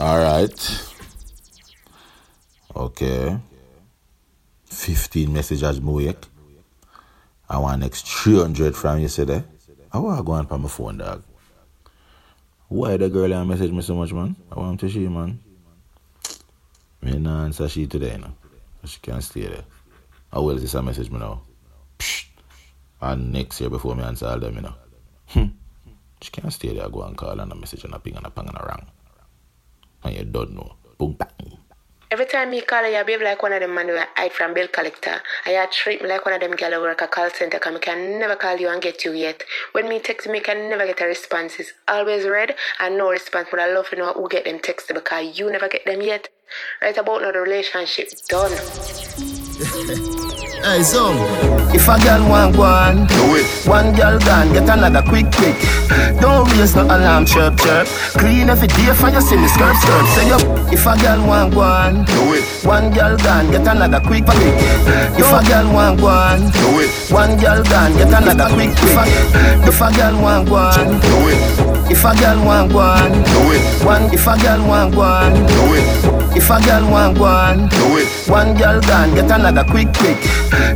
All right. Okay. 15 messages more. I want next 300 from yesterday. I want to go on my phone, dog. Why the girl that message me so much, man? I want to see, you, man. Me not answer she today, no. She can't stay there. How well is this a message me now? Psh. And next year before me answer all them, you know. Hmm. She can't stay there, I go and call and a message and a ping and a pang and a rang. And you don't know. Boom, bang. Every time me call you, behave like one of them man who hide from bill collector. I treat me like one of them gal who work a call center cause me can never call you and get you yet. When me text me, can never get a response. It's always red and no response. But I love to know who get them text because you never get them yet. Right about now the relationship done. Hey, if a girl want one, do it. One girl gone, get another quick, quick. Don't raise no alarm, chirp, chirp. Clean every day for you see me skirt, skirt. Say up, if a girl want one, do it. One girl gone, get another quick, quick. If a girl want one, do it. One girl gone, get another quick, quick. If a girl want one, do it. If a girl want one, do it. One, if a girl want one, do it. If a girl want one, do it. One girl gone, get another quick, quick.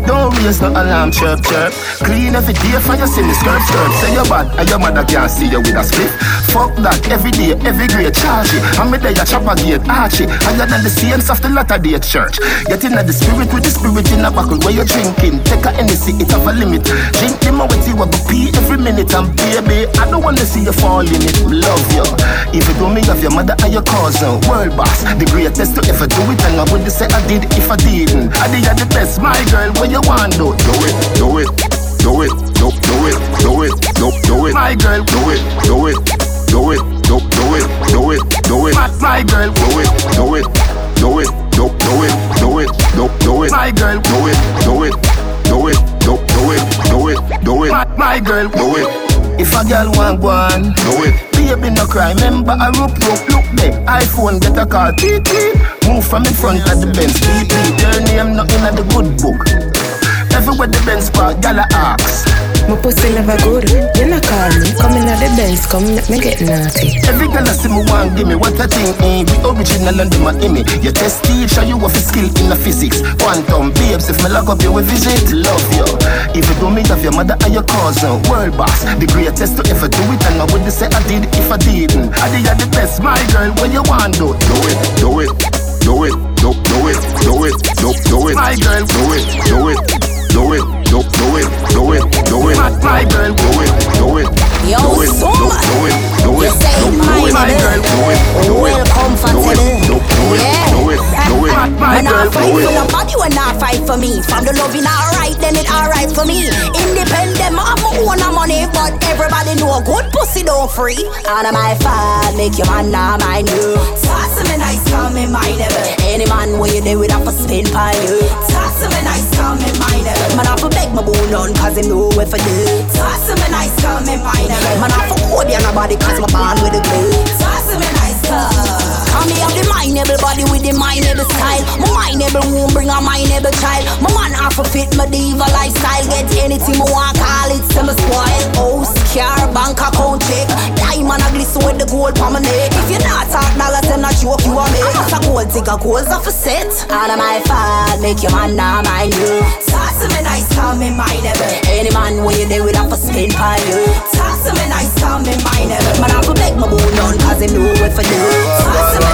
Don't raise no alarm, chirp, chirp. Clean every day for you see me skirt, skirt. Say you're bad, and your mother can't see you with a split. Fuck that, every day, every grade, charge it. I'm there, chop a gate, arch it. Higher than the saints of the latter day church. Get in the spirit with the spirit in a buckle where you're drinking. Take a Hennessy, it have a limit. Drink them out with you, I go pee every minute. And baby, I don't wanna see you fall in it. Love you. Even though me of your mother and your cousin, world boss, the greatest to ever do it. And I would say I did if I didn't. I did the best, my girl. What you want do? Do it, do it, do it, do, do it, do it, do, do it. My girl, do it, do it, do it, do, do it, do it, do it. My, girl, do it, do it, do it, do, do it, do it, do, do it. My girl, do it, do it, do it, do, do it, do it, do it. My girl, do it. If a girl want one, do it. Baby, no cry. Remember, I rope, rope, look there. iPhone, get a call. Beep. Move from in front of the Benz. Beep. Your name not in the good book. Everywhere the Benz park, gala ask. My pussy never good. You not call me. Come in at the Benz, come make me get naughty. Every girl I see me want give me what I think eh. We original and them a me. You test teacher, you have a skill in the physics. Quantum babes, if me lock up you we visit. Love you. Even though meet have your mother and your cousin, world boss, the greatest to ever do it. And I would say I did if I didn't. I did have the best, my girl. When you want do, do it, do it, do it, do, do it, do it, do, do it, my girl, do it, do it, do it, do, do it, do it, do it, my, girl, do it, do it. Yo, do it, so do, much. do it, do You it, say do, do mine, it, my baby. girl, do it, do it, Welcome for do it, today. do, do it, Yeah. do it, do it, Man, my girl, I fight do for it. Nobody when I fight for me. From the loving alright, then it alright for me. Independent, I have my own money, but everybody know a good pussy don't free. And my fault, make your man not mind you. Talk to me nice, call me mine ever. Any man where you do it, I for spin by you. Talk to me nice, call me mine ever. Man, I for beg my bone on, cause him know where for you. Talk to me nice, call me mine ever. Man, I for hold you nobody, cause my bond with the glue. Talk to me nice, call. Me have the mineable body with the mineable style. My mineable womb bring a mineable child. My man half a fit my diva lifestyle. Get anything I want, call it semi spoil. House, car, bank account check. Diamond a glisten with the gold on my neck. If you not talk dollars, then I joke you a make. I'm a gold digger, goals off a set. Out of my fault, make your man not mind you. Talk to me nice, call me mineable. Any man when you do it, I for spin by you. Talk to me nice, call me mineable. Man, I for beg my bone on, cause him know it for you. Talk to me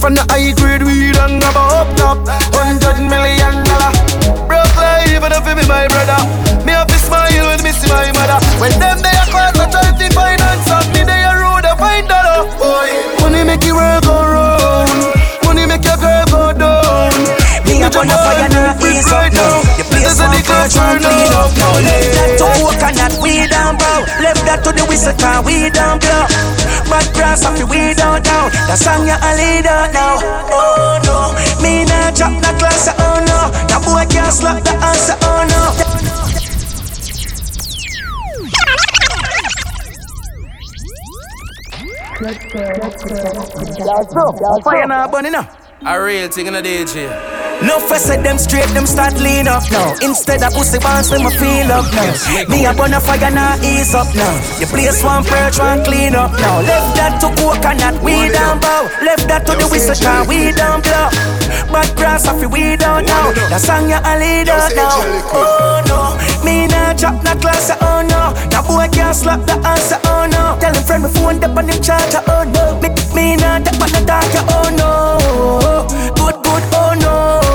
I no high grade weed and grab a up top, hundred million dollar. Broke life, even if it be my brother. Me have to smile when me see my mother. When them they are cause I try to finance up, me they a road a find dollar. Boy, money make your world go round. Money make your girl go down. Me a wanna fire now, brick ease up right now. Now. The place Better say one the club virgin turn clean up up. now. Left coconut, we down bow. Left that to the whistle car, we down blow. But grass off we down down. The song you a lead out now. Oh no, me nah drop the class, oh no. That boy can't slap the answer, oh no. Fire now, bunny now. A real thing in a DJ. No fuss at them straight, them start lean up now. Instead of pussy bounce, them a feel up now. Me a burn a fire now, ease up now. You place one perch, one clean up now. Left that to coconut, we down bow. Left that to the whistle car, we down blow. But grass off we down now. The song you a lead out now. Oh no, me nah drop no class, oh no. That boy can't slap the answer, oh no. Tell him friend me phone up on him charger, oh no. Me, me nah take but the dark, oh no. Good, good, oh no.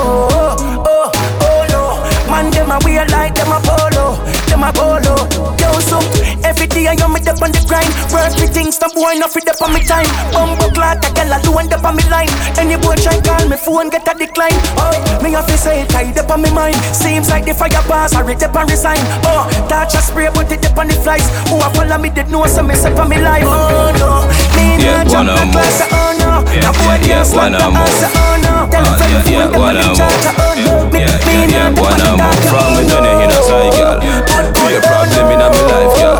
Them a polo. Yo, so every day I am me up on the grind. Work with things, some boy not fit up on me time. Bumbo clock, girl a do end up on me line. Any boy try call me phone, get a decline. Oh, me have to say tied up on me mind. Seems like the fire pass, I read up and resign. Oh, touch a spray, but it up on the flies. Who a follow me, did know some myself for me life. Oh no, me Yeah, not jump the class. Oh no, Yeah, boy yeah, yeah, slap the wanna move. answer. Oh no, Uh, yeah, me yeah, phone up on wanna him move. charger. Oh no, me, Yeah, yeah, yeah, not jump wanna the move dark. from me to the inner side, girl. Be a problem in my life, yeah.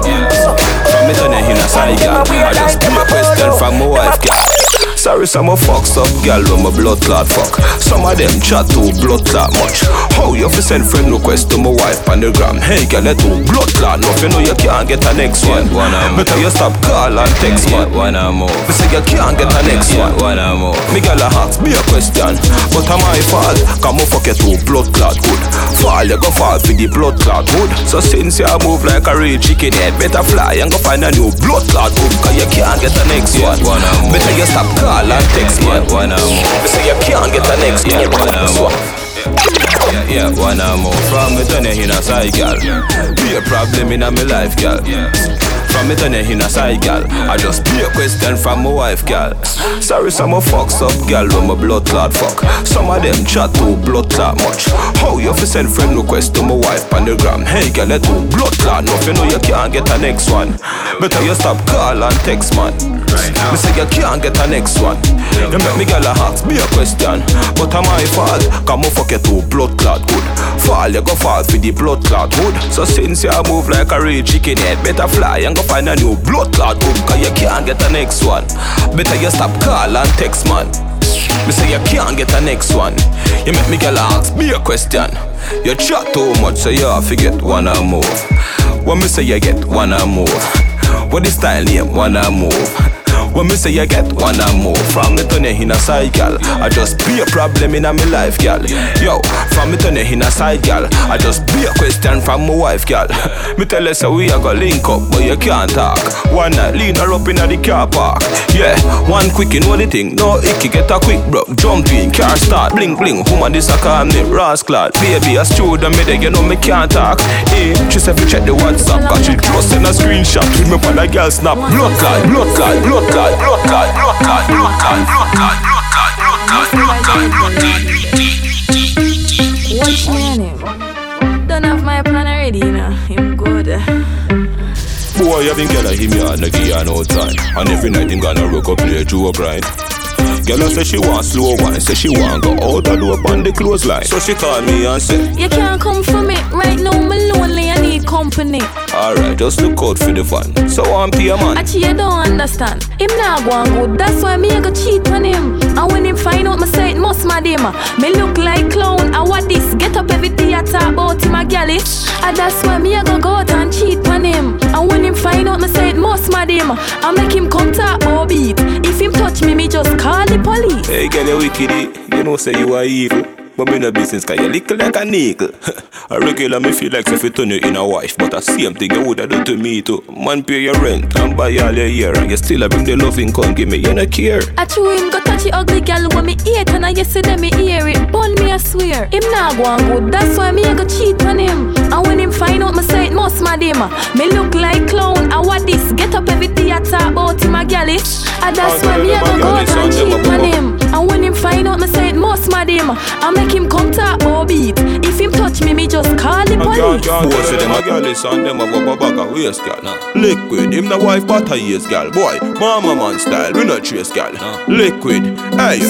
From me to the inner side, girl. I just be a question from my wife, girl. Sorry, some of fucks up, girl, when my blood clot fuck. Some of them chat too blood clot much. How you fi send friend request to my wife on the gram? Hey, girl, let too blood clot enough. You know you can't get a next one. Better you stop call and text man. Wanna move. Me say you can't get a next one. Wanna move. Me girl a ask me a question, but am my fault? Come on, fuck you too blood clot good. Fall, you go fall for the blood clot good. So since you move like a real chicken head, better fly and go find a new blood clot hood. Cause you can't get a next one. Better you stop call and text man. Wanna move. Say you can't get a next one. Wanna. Yeah, yeah, wanna move From me turn in a side, girl Be a problem in a me life, girl From me turn in a side, girl. I just be a question from my wife, girl. Sorry, some of fucks up, girl When my blood clot fuck. Some of them chat too blood clot much. How you fi send friend request to my wife on the gram? Hey, girl, let too blood clot. Enough You know you can't get a next one. Better you stop call and text, man. Me say you can't get a next one. You make me girl a ask me a question. But am my fault Come on fuck you too blood clot good. Fall you go fall for the blood clot hood. So since you move like a real chicken head. Better fly and go find a new blood clot hood Cause you can't get a next one Better you stop call and text man me say you can't get a next one. You make me girl ask me a question. You chat too much, so you have to get wanna move. When me say you get wanna move, what is style name one or move? When me say you get wanna move From me turn you in a side, I just be a problem in a me life, gal Yo, from me turn you in a side, gal I just be a question from my wife, gal Me tell her so we a go link up But you can't talk. One night lean her up in a the car park. Yeah, one quick you know the thing. No icky get a quick broke Jump in, car start Bling bling, woman this a call me rascal. Baby a student me there, you know me can't talk. Hey, she said fi check the WhatsApp. Cause she just send a screenshot With me on a girl snap. Blood clot, blood clot, blood clot, What's my name? Don't have my plan already. I'm good. Boy, been girl, I me on the key no time. And every night, him gonna rock up, play through a grind. Girl, I say she want slow wine, say she want go out and up on the clothesline So she call me and say, You can't come for me. Right now, me lonely. I need company. alright, just look out for the van So I'm a man Actually, you don't understand. Him not go on good. That's why me I go cheat on him. And when him find out, me say it must mad him. Me look like clown. I what this? Get up every day I talk about him a galley. And that's why me I go go out and cheat on him. And when him find out, me say it must mad him. I make him come about beat. If him touch me, me just call the police. Hey girl, you wicked, eh? you know say you are evil But me no business cause you look like a nickel A regular me feel like if you turn you in a wife But the same thing you woulda do to me too Man pay your rent and buy all your year And you still a bring the loving come give me, you no care I chew him go touch the ugly gal when me hate and I yesterday me hear it. Bun me I swear. Him not go on good. That's why me I go cheat on him. And when him find out me say it must mad him. Me look like clown. I what this? Get up every day I talk about him a galley. And that's why me I go go out and cheat on him. And when him find out me say it must mad him. him. I make him come talk more beat. If him touch me, me just call the police. Boy, say them a girl is and them a go bag a waist, girl. Liquid, him the wife butter yes, girl. Boy, mama man style, we not trace, girl. Liquid, hey,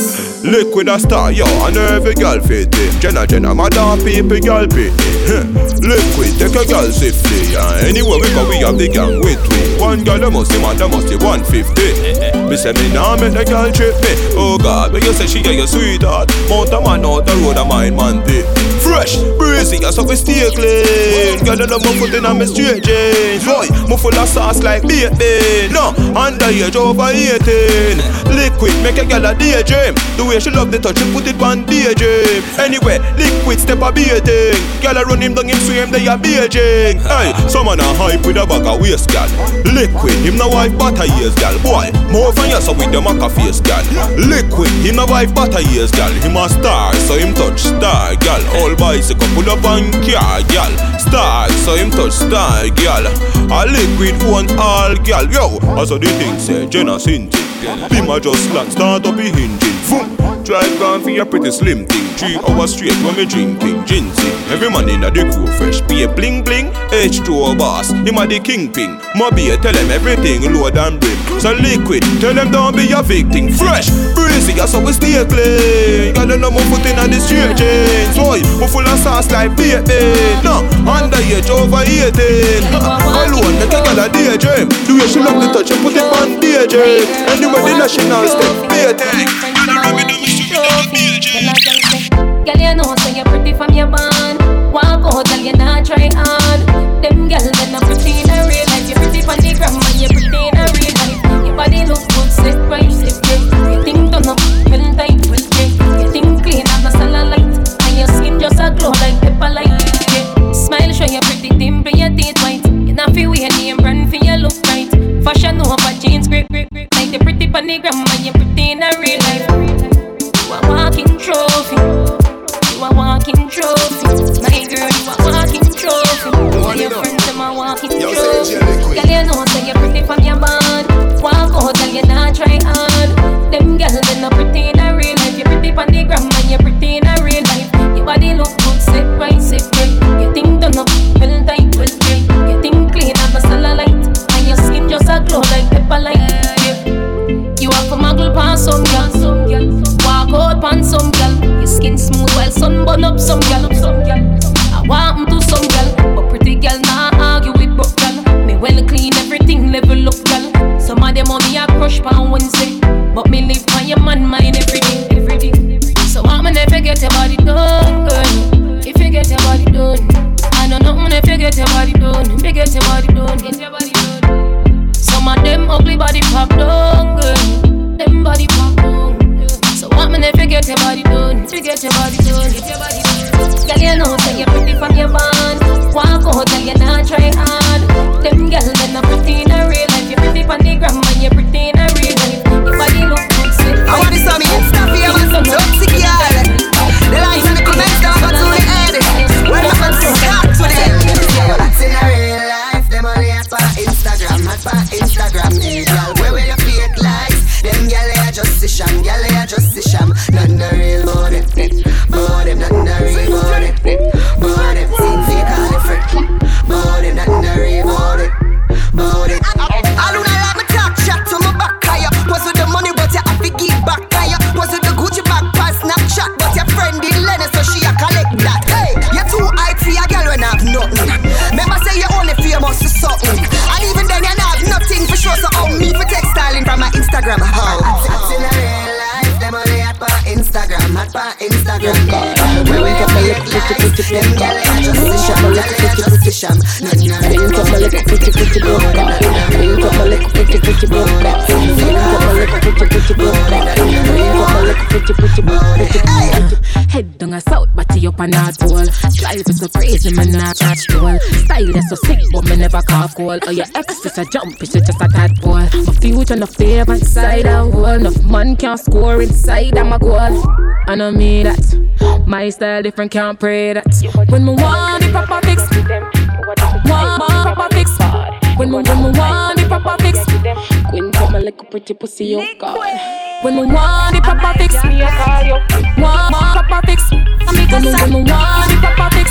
liquid a star, yo, and every girl fit him. Jenna, Jenna, madam people, girl fit him. Liquid, take a girl safely, yeah. Anywhere we go, we have the gang with me. One girl, they must see man, they must see 150. Me say me nah make the girl trip me. Oh God, but you say she get your sweetheart. Mount a man out the road, a mine man day. Fresh, breezy, I so we stay clean. Girl, you know my foot in a me straight jeans. Boy, me full of sauce like bacon. No, under age over 18. Liquid, make a girl a daydream. The way she love the touch, she put it on daydream. Anyway, liquid step a beating. Girl, I run him down him swim, they a beijing. Hey, some man a hype with a bag of waist, gal. Liquid, him no wife butter years, gal. Boy, more from you so with the maca face, gal. Liquid, him no wife butter years, gal. Him a star, so him touch star, gal. All bicycle pull up on car, gal. Star, so him touch star, gal. A liquid one all, gal. Yo, as the thing say, Jenna Sinti. Him a just land, start up the engine. Boom. Drive gone for your pretty slim thing. Three hours straight when me drinking ginseng. Every man in the crew fresh. Be a bling bling, H2O boss. Him a the kingpin. Mobby tell him everything load and brim. So liquid, tell them don't be a victim. Fresh, breezy, so we stay clean. Got no more foot in the straight jeans. Boy, we full of sauce like bacon. No, under age over 18. Alone, make a girl a daydream. Do way she love the touch, and put it on daydream. Anyway, the national step, baiting. Girl, you know so you're pretty from your band. Walk out, girl, you not try hard. Them girl, they not pretty in a real life. You're pretty from the gram, and you're pretty in a real life. Your body look good, sit right, sit straight. You think done up, well tight, well straight. You think clean, have no cellulite, and your skin just a glow like pepper light. Yeah. Smile, show your pretty dimple, your teeth white. You not feel weird, name brand for your look right. Fashion over jeans, grip, grip, grip. Like the pretty from the gram, and you're pretty in a real life. A walking trophy. You a walking trophy. My girl, you a walking trophy. All your friends them a walking trophy. Girl, you know so you're pretty from your band. Walk out, girl, you not try hard. Them girls they not pretty in a real life. You're pretty from the gram and you're pretty in a real life. Your body look good, sit right, sit right. You think done up, well tight, well straight. You think clean, have a cellulite, and your skin just a glow like pepper light. Yeah. You have a muggle past some girl, sun burn up some girl, Drive is so crazy, man, not catch toll. Style is so sick, but me never cough cold. Oh, your ex is a jump, it's just a tadpole. My future no favor inside a hole. Enough man can't score inside of my goal. And I know me that my style different, can't pray that. When me want the proper fix, want want proper fix. When me when me want the proper fix. Queen put my little pretty pussy up, God. When me want the proper fix. Me a call you. Want proper fix. When me when me want the proper fix.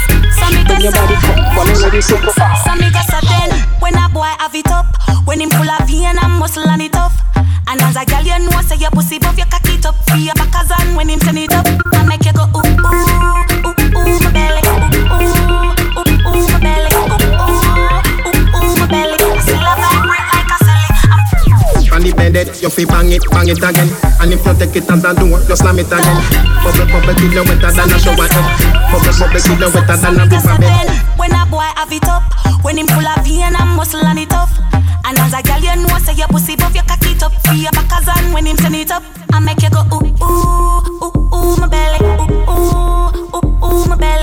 When your body come, when you ready super fast. Some niggas certain when a boy have it up, when him full of vein and muscle and it tough. And as a girl, you know say your pussy buff, your cock it up your back as when him turn it up. It, you feel bang it, bang it again. And if you take it as a door, you slam it again. Bubble, bubble, till you wetter than a shower head. Bubble, bubble, till you wetter than a river bed. When a boy have it up, when him full of vein and muscle and it tough. And as a girl, you know say your pussy buff, your cock it up for your back as on when him turn it up. I make you go ooh ooh ooh ooh my belly, ooh ooh ooh ooh my belly,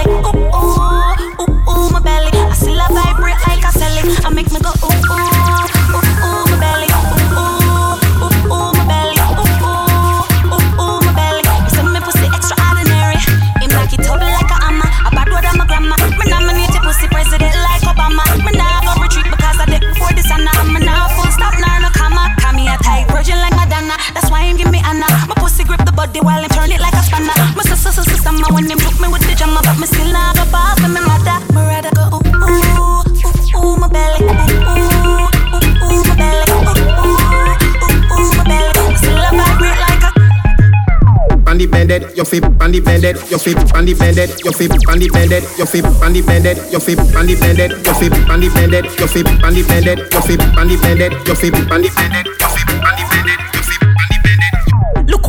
the bed, it, you feel on the bed, it, you feel on the bed, it, you feel on the bed, it, you feel on the bed, it, you feel on the bed, it, you feel on the bed, it, you feel on the bed, it, you feel on the bed, it, you on the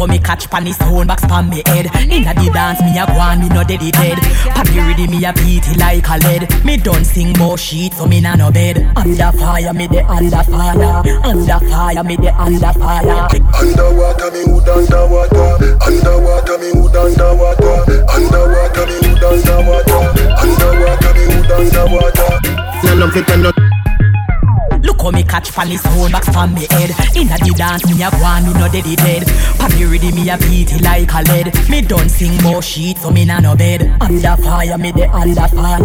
how me catch pan his stone box pan me head Inna the dance me a go on me no dead dead Pan me ready me a beat it like a lead Me don't sing more shit so me nah no bed Under fire me the under fire Under fire me the under fire Underwater, me hood underwater. Underwater, me hood underwater. Underwater, me hood underwater. Underwater, me hood underwater. None of it when no Look how me catch pan his stone box pan me head. Inna the dance me a go on me no dead dead. Pan me ready me a beat it like a lead. Me done sing more shit so me nah no bed. Under fire me the under fire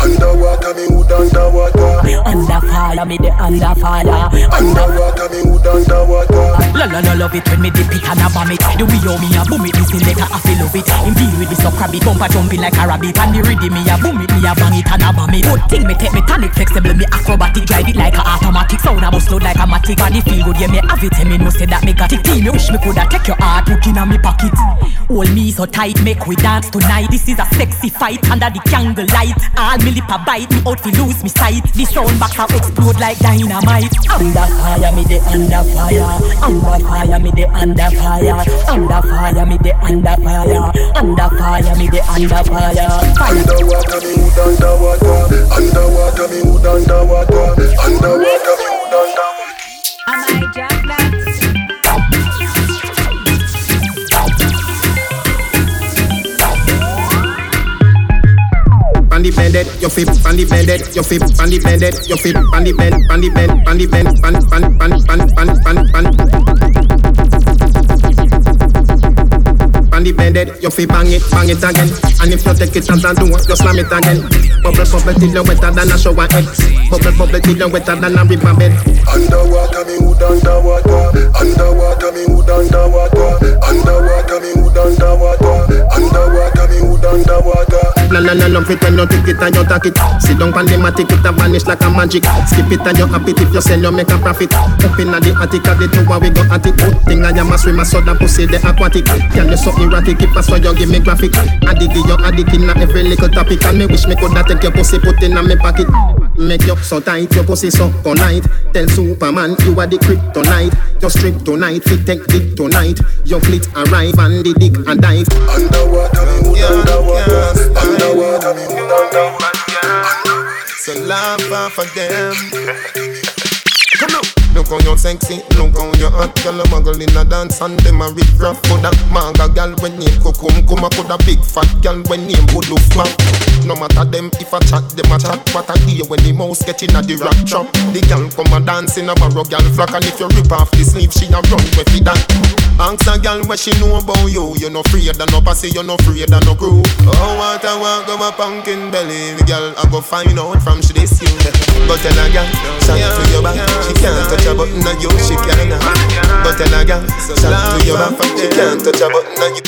Underwater, me hood underwater. Under fire me the under fire Underwater, me hood underwater. La la la love it when me dip it and a bomb it The way how me a boom it, this selector I feel love it. In deal with this up crabby bumper jumping like a rabbit. And the ready me a boom it, me a bang it and a bomb it Good thing me take me tonic flexible, me acrobatic Drive it like a automatic, sound a bust load like a matic. Body feel good, yeah me have it, and me know say that me got it. Team, me wish me coulda take your heart, put in a me pocket. Hold me so tight, make we dance tonight. This is a sexy fight under the candle light. All me lip a bite, me out fi lose me sight. The sound box a explode like dynamite. Under fire, me the under fire. Under fire, me the under fire. Under fire, me the under fire. Under fire, me the under Fire. Underwater, me hood underwater. Underwater, me hood underwater. Underwater, bandy bended, your fit bandy bended, your fit bandy bended, your fit bandy bend, bandy bend, bandy bend, bandy bend, bandy bend, bandy bend, bandy bend on the bed, pan pan pan pan pan pan pan. On the bed, it, you feel bang it, bang it again. And if you take it as a door, you slam it again. Bubble, bubble till you wetter than a shower head. Bubble, bubble till you wetter than a river bed. Underwater, me hood underwater. Underwater, me hood underwater. Underwater, me hood underwater. Underwater, me hood underwater. La la la love it when you take it and you take it. Sit down on the matic, it a vanish like a magic. Skip it and you happy if you sell, you make a profit. Up inna the attic, at the tower we go at it. Good thing I am a swimmer, so that pussy the aquatic. Girl you so erratic, if I saw you give me graphic. Addict you addict inna every little topic, and me wish me coulda take your pussy put inna me pocket. Make you so tight, your pussy so polite. Tell Superman you are the kryptonite. Your strip tonight, fit take dick tonight. Your fleet arrive and the dick and dive. Underwater, hood underwater. Underwater, me hood underwater. So off of them. On. Look how you sexy, look how you hot Girl, a muggle in a dance and them a rip rough Coulda manga girl when name Kukum Kuma Coulda big fat girl when name Bulu Fat No matter them if I chat, them a chat. What I hear when the mouse get in a the rock trap. The gal come a dance in a barrow gal flock, and if you rip off the sleeve, she a run with it that. Ask a gal what she know about you. You no afraid of no pussy, you no afraid of no crew. Oh, what I want go a pumpkin belly. The gal I go find out from she this you. But tell a gal, shot to your back. She can't touch a button on you, she can't But tell a gal, shot to your back. She can't touch a button on you.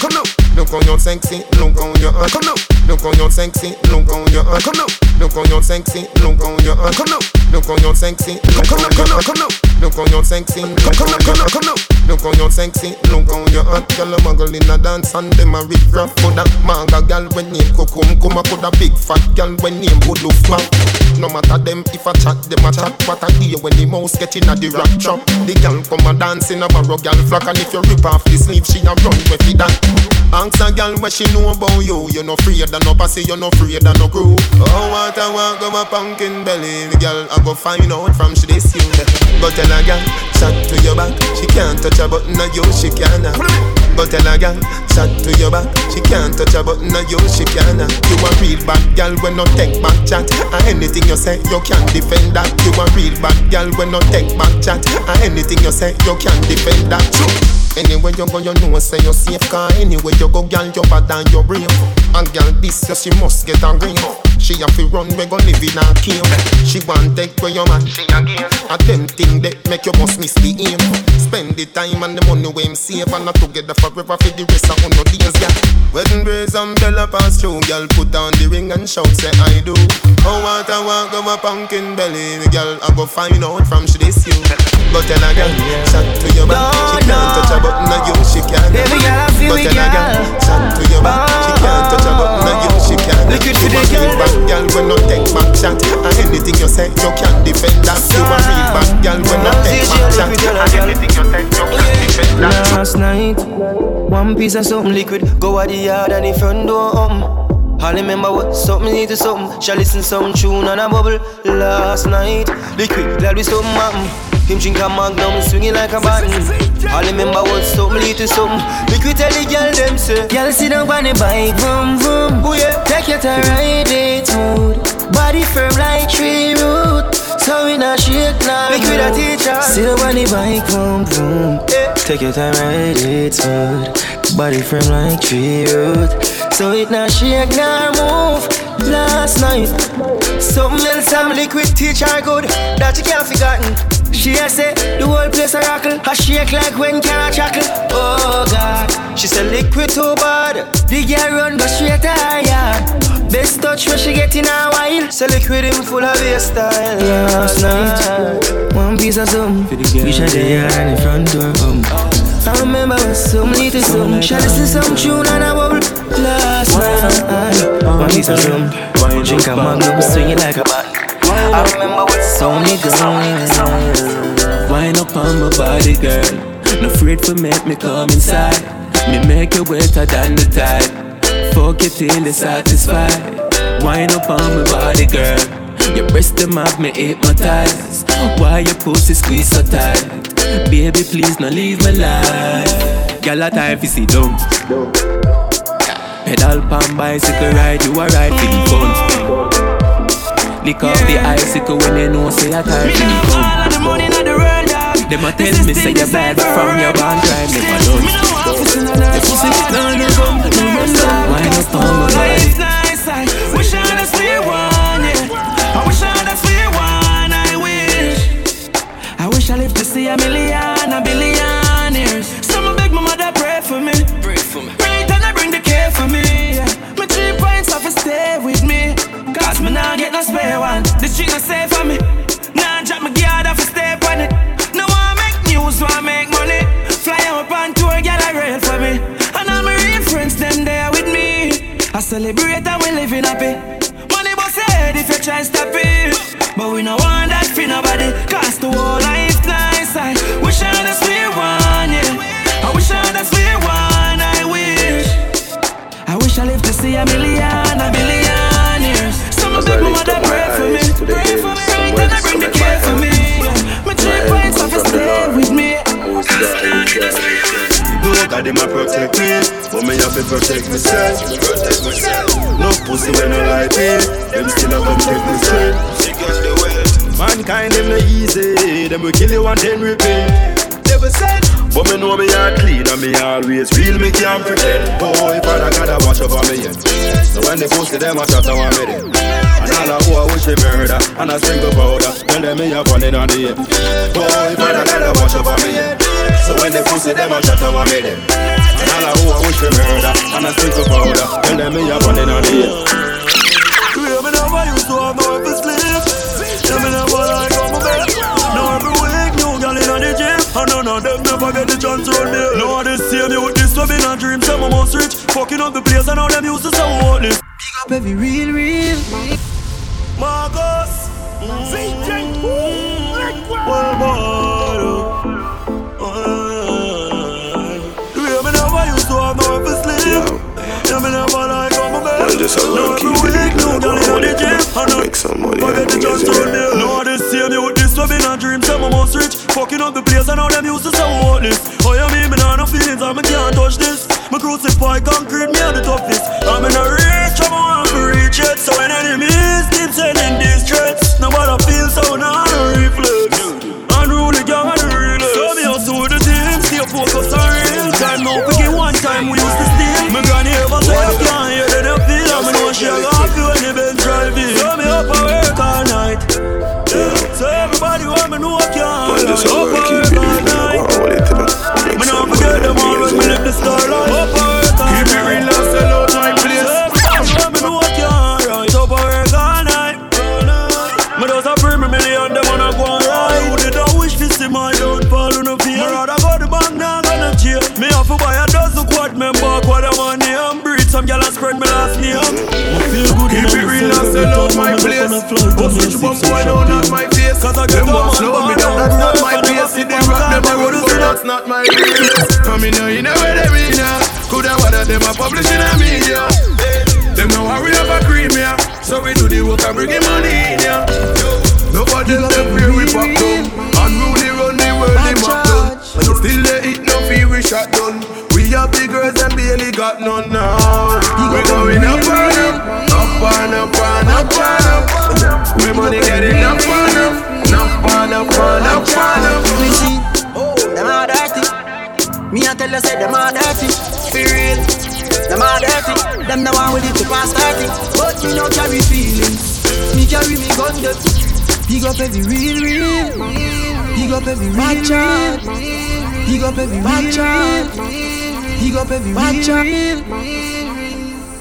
Come now. Look on your sexy, look on your uh, come now. Look on your sexy, look on your uh, come now. Look on your sexy, look on your uh, come now. Look on your sexy, look on your uh, come now. Look on your sexy, look on your uh, come now. Look on your sexy, look on your uh. Girl a muggle in a dance and them a rip rap for that manga girl when name Kokum come a put a big fat girl when name Budu Fat. No matter them if I chat, them a chat. What I hear when the mouse get in a the rap trap. The girl come a dance in a barrow girl flock and if you rip off the sleeve, she a run with it that. Ask a girl what she know about you. You no afraid of no pussy, you no afraid of no crew. Oh, what I want go a pumpkin belly. The girl I go find out from she this you. But tell a girl, chat to your back. She can't touch a button on you, she can. But tell a girl, chat to your back. She can't touch a button on you, she can. You a real bad girl when no take back chat. And anything you say, you can't defend that. You a real bad girl when no take back chat. And anything you say, you can't defend that. Anywhere you go, you know say you're safe Cause anywhere you go, girl, you're bad and you're brave And girl, this year she must get a ring. She have to run, we go live in a cave. She want take where your man, she A them thing that make you must miss the aim. Spend the time and the money we him save And not together forever for the rest of no days, yeah. Wedding praise umbrella pass through Girl, put on the ring and shout, say I do. Oh, what I want, go a pumpkin belly Girl, I go find out from she this you. But tell a girl, shot to your back She can't touch a button on you, she can Baby girl, I feel tell girl, shot to your back She can't touch a button on you, she can Liquid You for the a real bad girl when no take back shot And anything you say, you can't defend that. You a real bad girl when no take back shot And anything you say, you can't defend that. Last night, one piece of something liquid. Go at the yard and the front door open. I remember what something need to something. Shall listen some tune and a bubble. Last night, liquid glad we something happen. Him drink a magnum, swinging like a button. I remember what something lead to something. Liquid tell the girl them say, girl sit down on the bike, vroom vroom. Oh yeah, take your time, ride it smooth. Body firm like tree root. So we not shake now. Liquid a teacher. Sit down on the bike, vroom vroom. Take your time, ride it smooth. Body firm like tree root. So it not shake nor move. Last night, something else some liquid teach her good that you can't forgotten. She a say the whole place a rockle, a shake like when can I chuckle. Oh God, she said liquid too bad. The girl run go straight to her yard. Best touch when she get in a while. So liquid him full of your style. Last night, one piece of something. We shot the yard and the front door um. I remember when some little something. Shall listen some tune and a bubble. Last night, one of something. Drink a magnum, swing it like a bat. I remember when so many girls. Wind up on my body, girl. No afraid for make me come inside. Me make you wetter than the tide. Fuck you till you satisfied. Wind up on my body, girl. Your breast them have me hypnotized. Why your pussy squeeze so tight? Baby, please not leave my life. Girl, a time fi sit down. Pedal pan bicycle ride, you a ride for the fun. Lick off the icicle when you know say a time for the fun. Them a tell me say you bad, but from your band crime never done. Your pussy no no come, no man down. Why not on my nice, a million, a billion years. Someone beg my mother pray for me. Pray for me. Right and I bring the care for me. Yeah. My three points off a stay with me. Cause me now get no spare one. The street no safe for me. Now drop my guard off stay on it. No one make news, one make money. Fly up on tour, get a rail for me. And all my real friends, them there with me. I celebrate and we living happy. Money boss head if you try to stop it. But we no want that for nobody. Cause the whole life nice. I wish I had a sweet one, yeah. I wish I had a sweet one, I wish. I wish I lived to see a million, a billion years. Some As big I mama lift that up my pray for me. eyes to the Pray for me, hills, right? from And I whence bring the cometh my care for help. me. My My three help points comes off from the stay Lord, with me. who is God in Israel. Good know God him a protect me, but me have to protect myself. Protect myself. No pussy when I like me, them still a come take me straight. Mankind them no easy, them will kill you and then repeat. Never said, but me know me heart clean and me always real. Me can't pretend. Boy, Father I watch over me yet. So when they post them, I shut down me them. And all I who I wish they murder and I sprinkle powder. Tell them me a running on the head. Boy, Father I watch over me yet. So when they post them, I shut down me them. And all I who I wish they murder and I sprinkle powder. Tell them me a running on the head. Yeah, me never used to have no ever sleep. Yeah, me never like on my bed. Now every week, new girl in the gym. Oh, and none of them never get the chance to run me. No, they see me with this love in a dream. Some of us rich, fucking up the place, and all them used to say what this. Big up every real, real. Marcus. CJ. Mm-hmm. Well, Yeah, oh. me never used to have no ever sleep. Yeah, me never like on my bed. Man, just a run, keep it legal, and go hold it. Make some money and to run me. No, they see me with this love in a dream. Some of us rich, fucking up the place, and all them used to say what this. Oh, yeah, me, me nah no feelings, and me can't touch this. Me crucify concrete, me are the toughest. I'm in a reach, I'm on to reach it. So when enemies keep sending these threats, nobody feels so now I reflex. Unruly gang, the realest. So me also with the team, stay focused on real time. Now forget one time we used to steal. Me granny ever say I can't me last name. Me feel good Keep it real and sell out my place. Go switch one boy down on my face. Cause I get Them a want slow me down, and that's not my and place. See them rock them a I so that's not my place. Come in here, you know where they be now. Coulda one of them a publishing a media. Them no worry about cream yeah. So we do the work and bring the money in yeah. Nobody the fear we pop down. Unruly run the world, they mock down. Still they eat no fear we shot down. We have big girls and barely got none now. We going up and up, up and up and up and up. We money getting up and up, up and up and up and up. Me see, oh, them all dirty. Me a tell you say them all dirty. For real, them all dirty. Them the one with it to pass 30. But me no carry feelings. Me carry me gun them. Big up every real, real. Big up every real, real. Big up every real, real. Big up every real, real.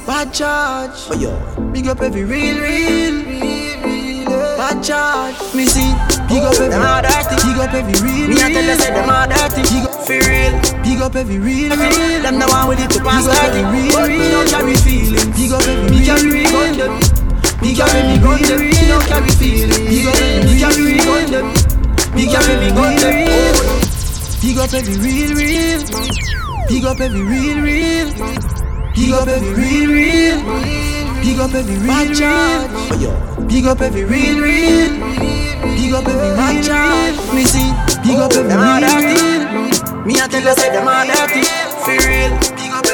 Bad charge. Oh, yo. Big up every real, real. Bad charge. Me see. Big up every them all dirty. Big up every real. Me a tell you say them all dirty. Big up for real. Big up every real. real. Them the one with it to pass 30. But me no carry feelings. Big up every me carry me gun them. Me carry me gun them. Me no carry feelings. Big up every me carry me gun them. Me carry me gun them. Big up every real, real. Big up every real, real. Big up every real, real. Big up every real, real. Big up every real, real. Big up every real, real. Me see. Big up every real, real. Me a tell you say them all dirty. For real.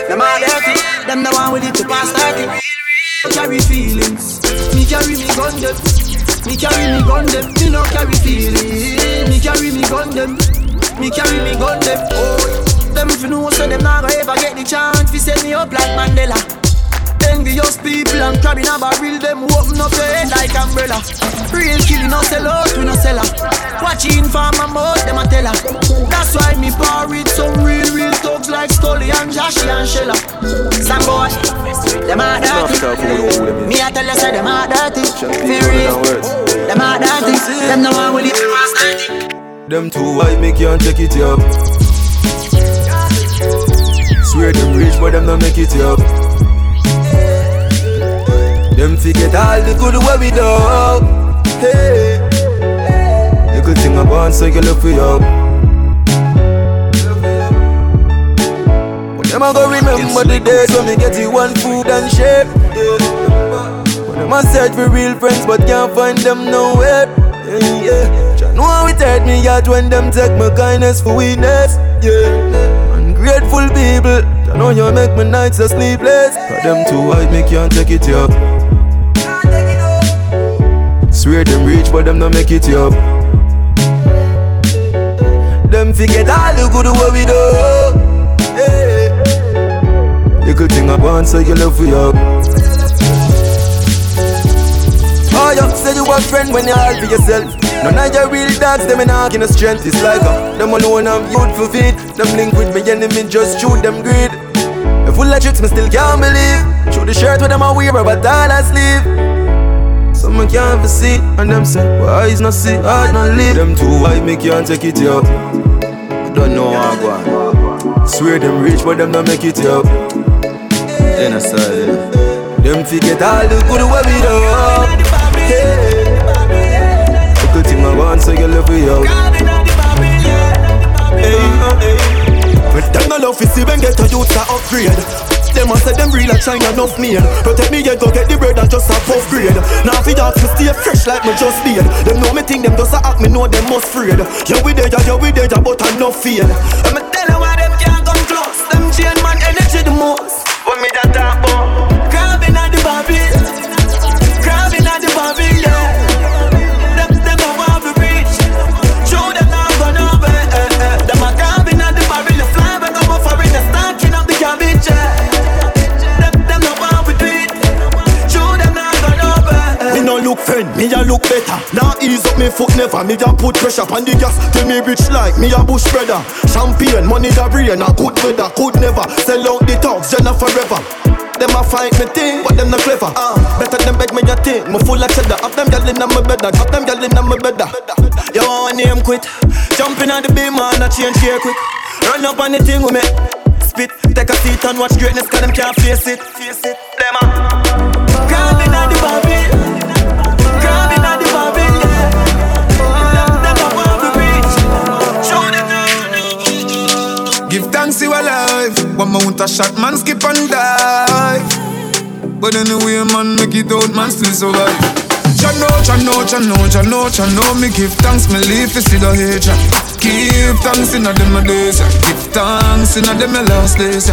Them all dirty. Them the one with it to pass 30. Carry feelings. Me carry me gun them. Me carry me gun them. Me no carry feelings. Me carry me gun them. Me carry me gun them. Oh. Them if you know so them not gonna ever get the chance to set me up like Mandela. Envious people and crabbing a barrel them open up your head like umbrella. Real killing no sell out, we no sell her. Watching for my mouth, them a tell her. That's why me par with some real, real thugs like Scully and Joshy and Shella. Some boy, them a dirty. Me a tell you say them a dirty. For real, them a dirty. Them no one with it to pass 30. Them two white me can't take it up. Swear them rich but them not make it up. Them forget all the good way we do. Hey, the good thing about so you look for you. But them a go remember the days when me get you one food and shape. Yeah. But them a search for real friends but can't find them nowhere. Yeah, yeah. Know how it hurt me out when them take my kindness for weakness. Yeah. Ungrateful know you make my nights so sleepless. Cause them too white, me can't take it, yo. Swear them rich, but them not make it, yo. Them forget all the good what we do. Little thing I want, so you love for you. Oh, you say you a friend when you all for yourself. None of your real dogs, them in in a strength. It's like a, them alone have youthful feet. Them link with me enemy, just shoot them greed. A full of tricks, me still can't believe. Show the shirt with them I wear, but all I sleeve. Some me can't even see, and them say, why is not see, I not live. Them too white, me can't take it, yo. Don't know how I go. Swear them rich, but them not make it, yo. Then I saw yeah. Them forget all the good what we do. Hey. Little thing I want, so you love me, yo. Hey, hey. But them no love to see when get a youth to upgrade. Them a say them real a China enough meal. Protect me yet go get the bread and just a puff grade. Now fi ask me stay fresh like me just beard. Them know me think them just a act me know them must afraid. Yeah we there, yeah we there, but enough fear. I'ma tell them why them can't come close. Them chain man energy the most. What me that talk about? Crabbing at the barbie. Me a look better. Now ease up me foot never. Me a put pressure on the gas. Tell me rich like me a bush brother. Champagne, money the brain, a good weather. Could never sell out the talks, Jenna forever. Them a fight me thing, but them not clever. Uh, better them beg me a thing. Me full of cheddar. Have them gyal inna me bed, have them gyal inna me bed. Yo, want name quit. Jumping on the beam and a change here quick. Run up on the thing with me. Spit, take a seat and watch greatness, cause them can't face it. Face it. Them a on One mount a shot, man skip and die. But anyway, man, make it out, man still survive. Cha know, cha know, cha know, cha know, cha know. Me give thanks, me live to see the hate. Give thanks in a my days. Give thanks in a my last days.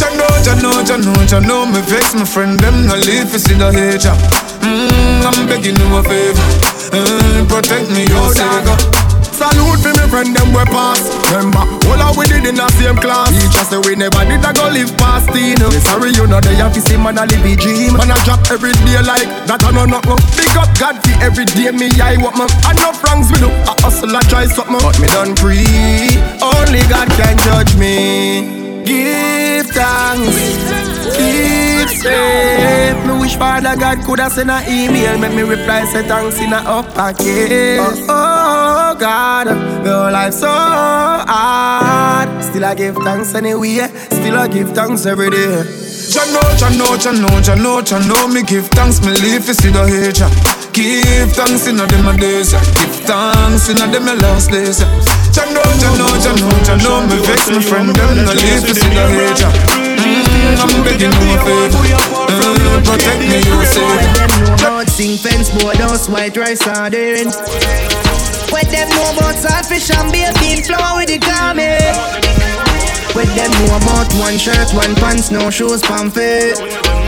Cha know, cha know, cha know, cha know. Me vex my friend, them no live to see the hate. yeah. Mm, I'm begging you a favor. Mm, protect me, your savior. Salute for me friend them we pass. Remember, all our we did in the same class. Teach us say we never did a go live past teen Me sorry you know they have to see man a live a dream. Man a drop every day like that I know nothing. Big up God for every day me I what me I know wrongs we do. I hustle I try something But me done free. Only God can judge me. Give thanks. Keep Me wish Father God coulda send a email. Make me reply say thanks in a uppercase Oh, oh God. Your life so hard. Still I give thanks anyway. Still I give thanks every day. Know, cha know, cha know Me give thanks, me live to see the hate. Give thanks in a them my days. Give thanks in a them my last days cha know, cha know Me vex my friend, them no live to see the mm, I'm begging you a favor Protect me, you say About sing fence, board house, white rice sardine. What them know about saltfish and beer bean flour with the garment? What them know about one shirt, one pants, no shoes, pamphlet?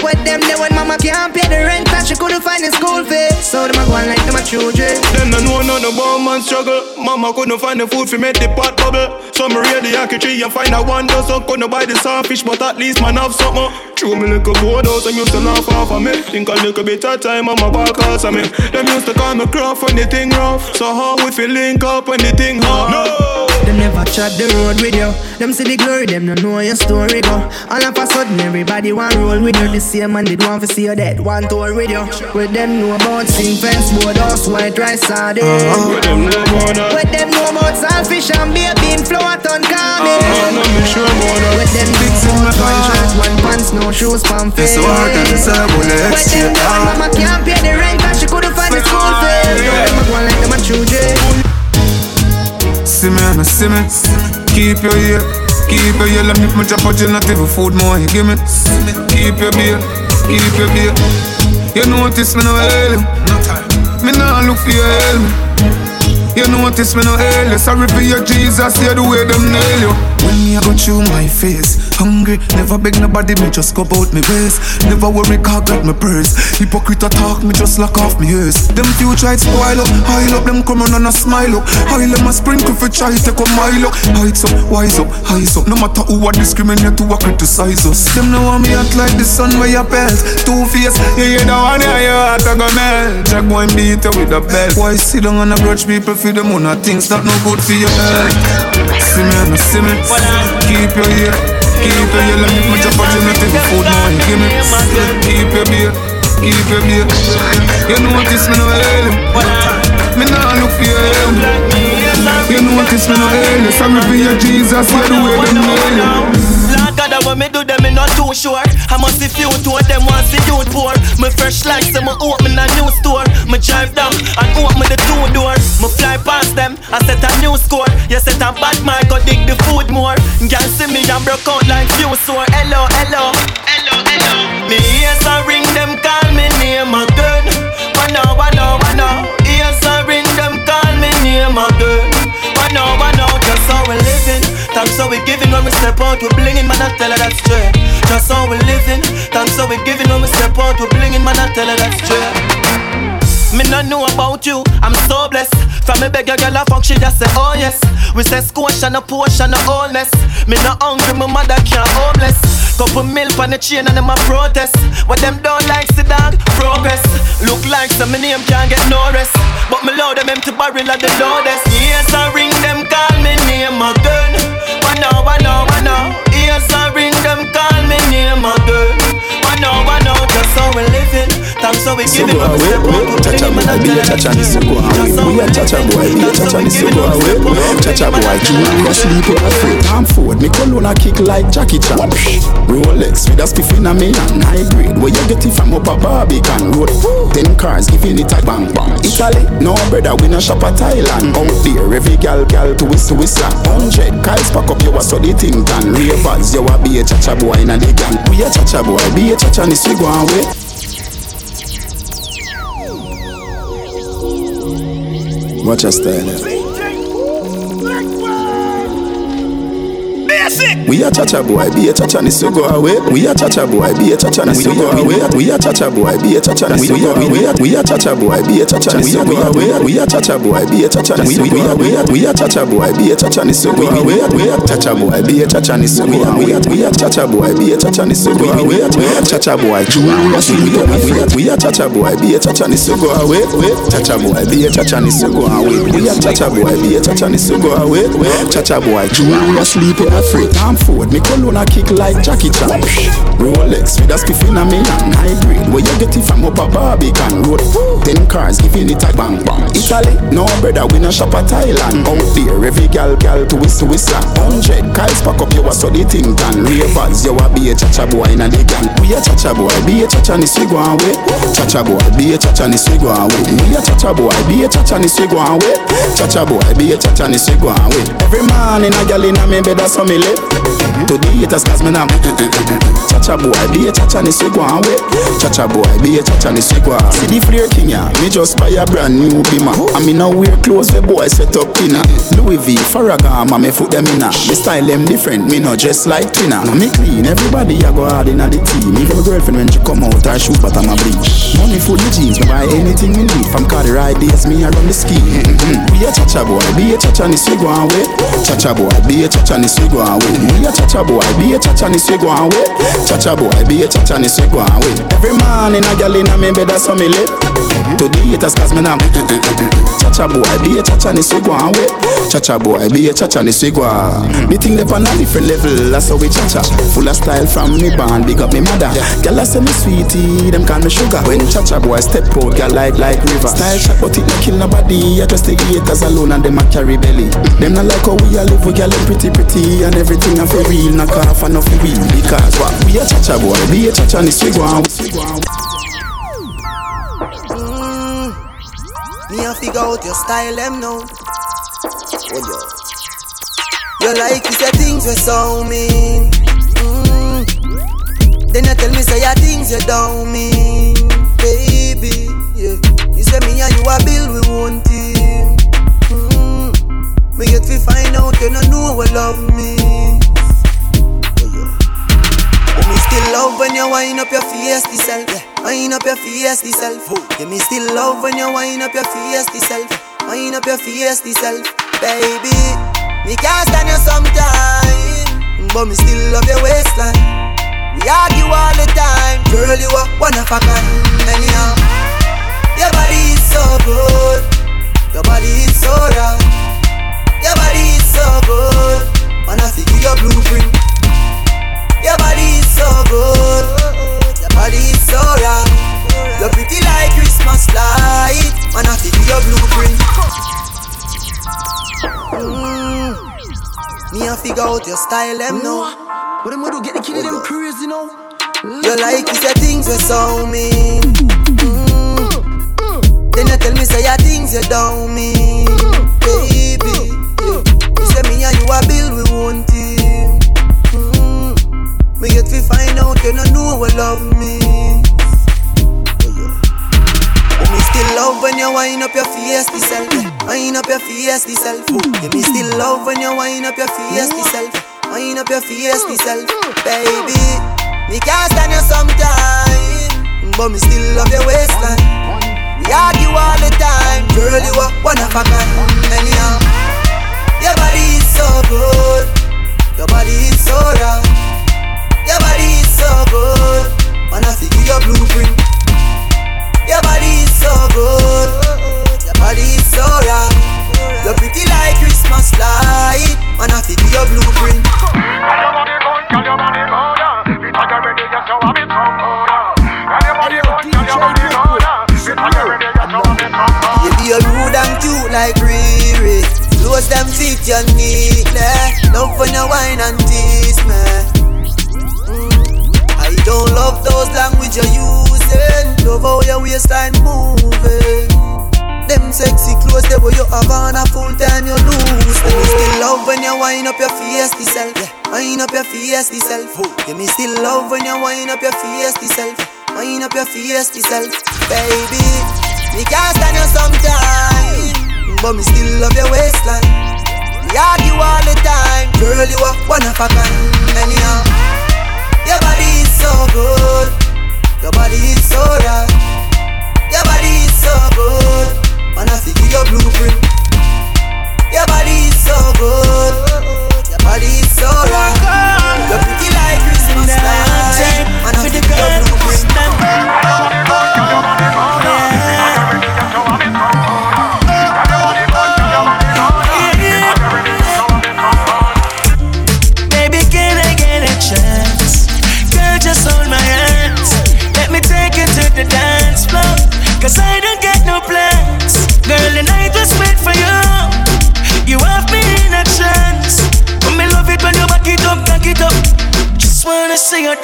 What them know when mama can't pay the rent and she couldn't find the school fee? So them a go on like them a children. Them no know none about man struggle. Mama couldn't find the food for make the pot bubble. So me read the tree and find a one dozen. Couldn't buy the sawfish, but at least man have something. True me little board house and used to laugh off of me. Think a little bit of time on my back house of me. Them used to call me craft when the thing rough. So how we feel link up when the thing hard? No. Them never chat the road with you. Them see the glory, them don't know your story go. All of a sudden, everybody want roll with you. The same man did want to see you dead, want tour with you. With them know about sing fence, board house, white rice, sardine. With them know about that. With them know about saltfish and beer bean, flour, ton carne. Uh-huh, no, me sure about that. With them big suit, one shirt, one pants, no shoes, pamphlet. It's so hard to decide when the With them know mama can't pay the rent and she couldn't find the school fee. Them a go like them a children. See me, me see me Keep your ear Keep your ear. Let me put your in not even food more you give me. Keep your beer Keep your beer. You notice me no hail time. Me nah look for your help. You notice me no you Sorry for your Jesus, yeah the way them nail you. When me I go through my face Hungry, never beg nobody, me just go out me ways. Never worry, car got my purse Hypocrite talk, me just lock off me ears. Them few try to spoil up, high up Them come on and a smile up. High them a sprinkle for try take a mile up. Heights up, wise up, highs up. No matter who a discriminate, to a criticize us. Them know want me act like the sun where you pelt Two face, yeah, you don't want your heart a go melt. Jack boy beat you with a belt. Why sit down and a grudge people for them on things that no good for your health? See me and see me Keep your ear Keep your Let me body Not take food one give me. Keep your beer Keep your beer. You notice me no hell Me nah look for your help You notice me no From me be your Jesus You the way them nail you God, when me do them, me not too sure. I must see few to them once the youth poor. Me fresh like some me open a new store. Me drive down and open the two door. Me fly past them, I set a new score. You set a bad man, go dig the food more. Girl see me and I'm broke out like few sore. Hello, hello, hello, hello. Me ears a ring them, call me name again. Wanna, wanna, wanna. Ears know about you, I'm so blessed. From me beg a girl a fuck, she just say oh yes. We say squash and a portion of wholeness. Me not hungry, my mother can't homeless. Couple milk on the chain and them a protest. What them don't like, see dog, progress. Look like some me name can't get no rest. But me load them empty barrel of the loudest. Yes, I ring them, call me name again. One now, one now, one now. Yes, I ring them, call me name again. One now, one just how we living. Thanks how we giving. Soko away, wait, chacha boy, be a chacha ni soko away. We a chacha boy, be a chacha ni soko away. Chacha boy, you sleep with a free time forward. Me cologne a kick like Jackie Chan. Rolex with a spiff in a me and hybrid. Where you get it from up a Barbican road. Ten cars giving it a bang bang. Italy, no brother, we no shop at Thailand. Out there, every gal gal to whistle whistle. Hundred cars pack up, you a so the thing done. Ravers, you a be a chacha boy in a the gang. We a chacha boy, be a chacha ni soko away. Watch your style. Eh? We a chacha boy, be a chacha ni so go away. We a chacha boy, be a chacha ni so go away. We a chacha boy, be a chacha ni so go away. We a chacha boy, be a chacha ni so go away. We a chacha boy, be a chacha ni so go away. We a chacha boy, be a chacha ni so go away. We a chacha boy, be a chacha ni so go away. We a chacha boy, be a chacha ni so go away. We a chacha boy, we a we a chacha boy, be a chacha ni so go away. Chacha boy, be a chacha ni so go away. We a chacha boy, be a chacha ni so go away. Chacha boy, Julius sleep in a time forward. Me cologne a kick like Jackie Chan. Rolex with a spiff in a me and hybrid. Where you get it from up a Barbican road. Ten cars giving it a bang bang. Italy, no brother, we no shop at Thailand. Out there, every gal gal to whistle whistle. Hundred cars pack up, you a so the thing done. Ravers, you a be a chacha boy in a the gang. We a chacha boy, be a chacha ni swi go away. Chacha boy, be a chacha ni swi go away. We a chacha boy, be a chacha ni swi go away. Chacha boy, be a chacha ni swi go away. Every man in a gal in a me bed, that's how me live. To the haters, cause me now. Chacha boy, be a chacha ni swi go away. Chacha boy, be a chacha ni swi go away. See the flare king ya, me just buy a brand new bima. I me now wear clothes the boy set up in a Louis V, Ferragamo, me foot them in a. Me style them different, me not just like twinner. Me clean, everybody I go hard in a the team. Even my girlfriend when she come out, her shoes bottom a bleach. Money full of jeans, me buy anything we need. From car the ride days, me I run the scheme. Mm-hmm. We a chacha boy, be a chacha ni swi go away. Chacha boy, be a chacha ni swi go away. We a chacha boy, be a chacha ni swi go away. Chacha boy, be a chacha ni swi go away. Every man in a gal in a me bed, that's how me live. To the haters, cause me now. Chacha boy, be a chacha ni swi go away. Chacha boy, be a chacha ni swi go. Me think they on a different level, that's how we chacha. Full of style from me band, big up me mother. Girl I say me sweetie, them call me sugar. When chacha boy step out, girl like like river. Style shot, but it no kill nobody. I just the haters alone and them a carry belly. Them not like how we a live, we girl pretty pretty and everything a for real, knock off and the wheel. Because what? We a chacha boy, be a chacha ni swi go away. Me a figure out your style them now. Oh yeah. You like you say things you so mean. Mm. Then you tell me say your things you don't mean, baby. Yeah. You say me and you a build we one team. Mm. Me get to find out you don't know what love means. Oh, yeah. But me still love when you wind up your face, this yeah. Wind up your fiesty self. Give me still love when you wind up your fiesty self. Wind up your fiesty self, baby. Me can't stand you sometime, but me still love your waistline. We argue all the time, girl. You are one of a kind. Anyhow, uh, your body is so good. Your body is so right. Your body is so good. Wanna see you your blueprint. Your body is so good. Body is so right. You're pretty like Christmas light. Wanna see your blueprint. Mm. Me a figure out your style, them know. What am I do? Get the kid in them crazy, you know? You like you say things you so mean. Mm. Then you tell me say your things you don't mean, baby. You say me and you a build we one team. Me get to find out you don't know what love means. But me still love when you wind up your fiesty self. Wind up your fiesty self. Yeah, me still love when you wind up your fiesty self. Wind up your fiesty self, baby. Me can't stand you sometime, but me still love your waistline. We argue all the time, girl. You are one of a kind. Anyhow, your body is so good. Your body is so right. Your body is so good. Wanna see your blueprint. Your body is so good. Your body is so right. You're pretty like Christmas light. Wanna see your blueprint. You be a rude and cute like Riri. Close them fit you neatly. Love when you wine and tease me. Don't love those language you're using. Love how your waistline moving. Them sexy clothes, they where you have on a full time you lose. And me still love when you wind up your fiesty self. Yeah. Wind up your fiesty self. Give me still love when you wind up your fiesty self. Wind up your fiesty self, baby. Me can't stand you sometime, but me still love your waistline. We argue all the time, girl. You are one of a kind. Anyhow, your body so good. Your body is so right. Your body is so good. Wanna see your blueprint. Your body is so good. Your body is so right. You're pretty like Christmas light. Wanna see your blueprint. Just wanna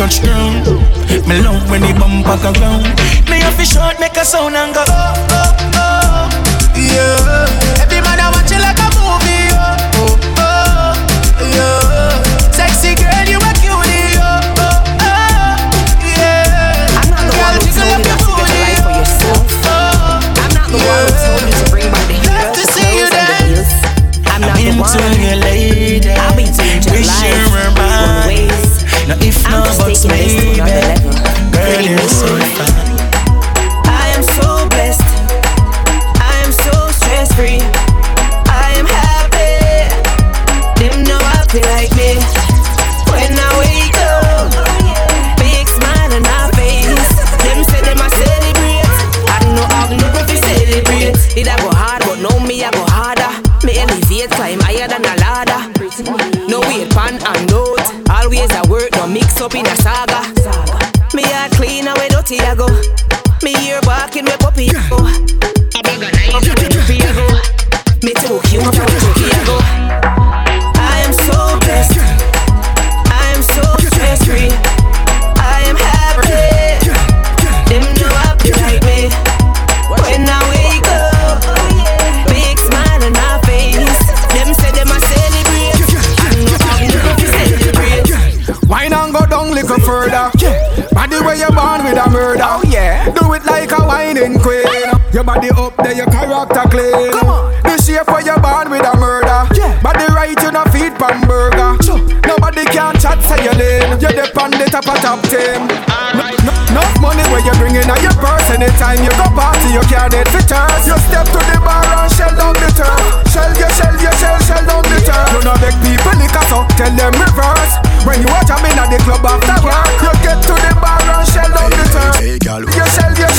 touch. Me love when the bumper go round. Me have to short make a sound and go oh oh oh. Yeah. Every man I watch you like a movie. Oh, oh, oh, yeah. Sexy girl, you a cutie. Oh, oh, oh, yeah. I'm not the one who told you not to get a life for yourself. I'm not the one who told you to bring back the heels, the clothes, and the heels. I'm not the one. Now if I'm not, just but taking this to maybe. another level. Girl, Pretty on the top team. No, no, enough money where you bring in on your purse. Anytime you go party, you can't get fitters. You step to the bar and shell down the turf. Shell, you shell, you shell, shell down the turf. You know beg people liquor, so tell them reverse. When you watch them in at the club after work, you get to the bar and shell down the turf. You shell, you shell, shell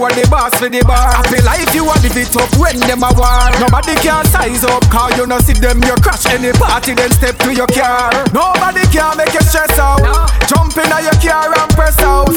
you are the boss for the bar. Happy life you want live it up when them a war. Nobody can size up, cause you know see them you crash any party, then step to your car. Nobody can make you stress out. Jump in your car and press out.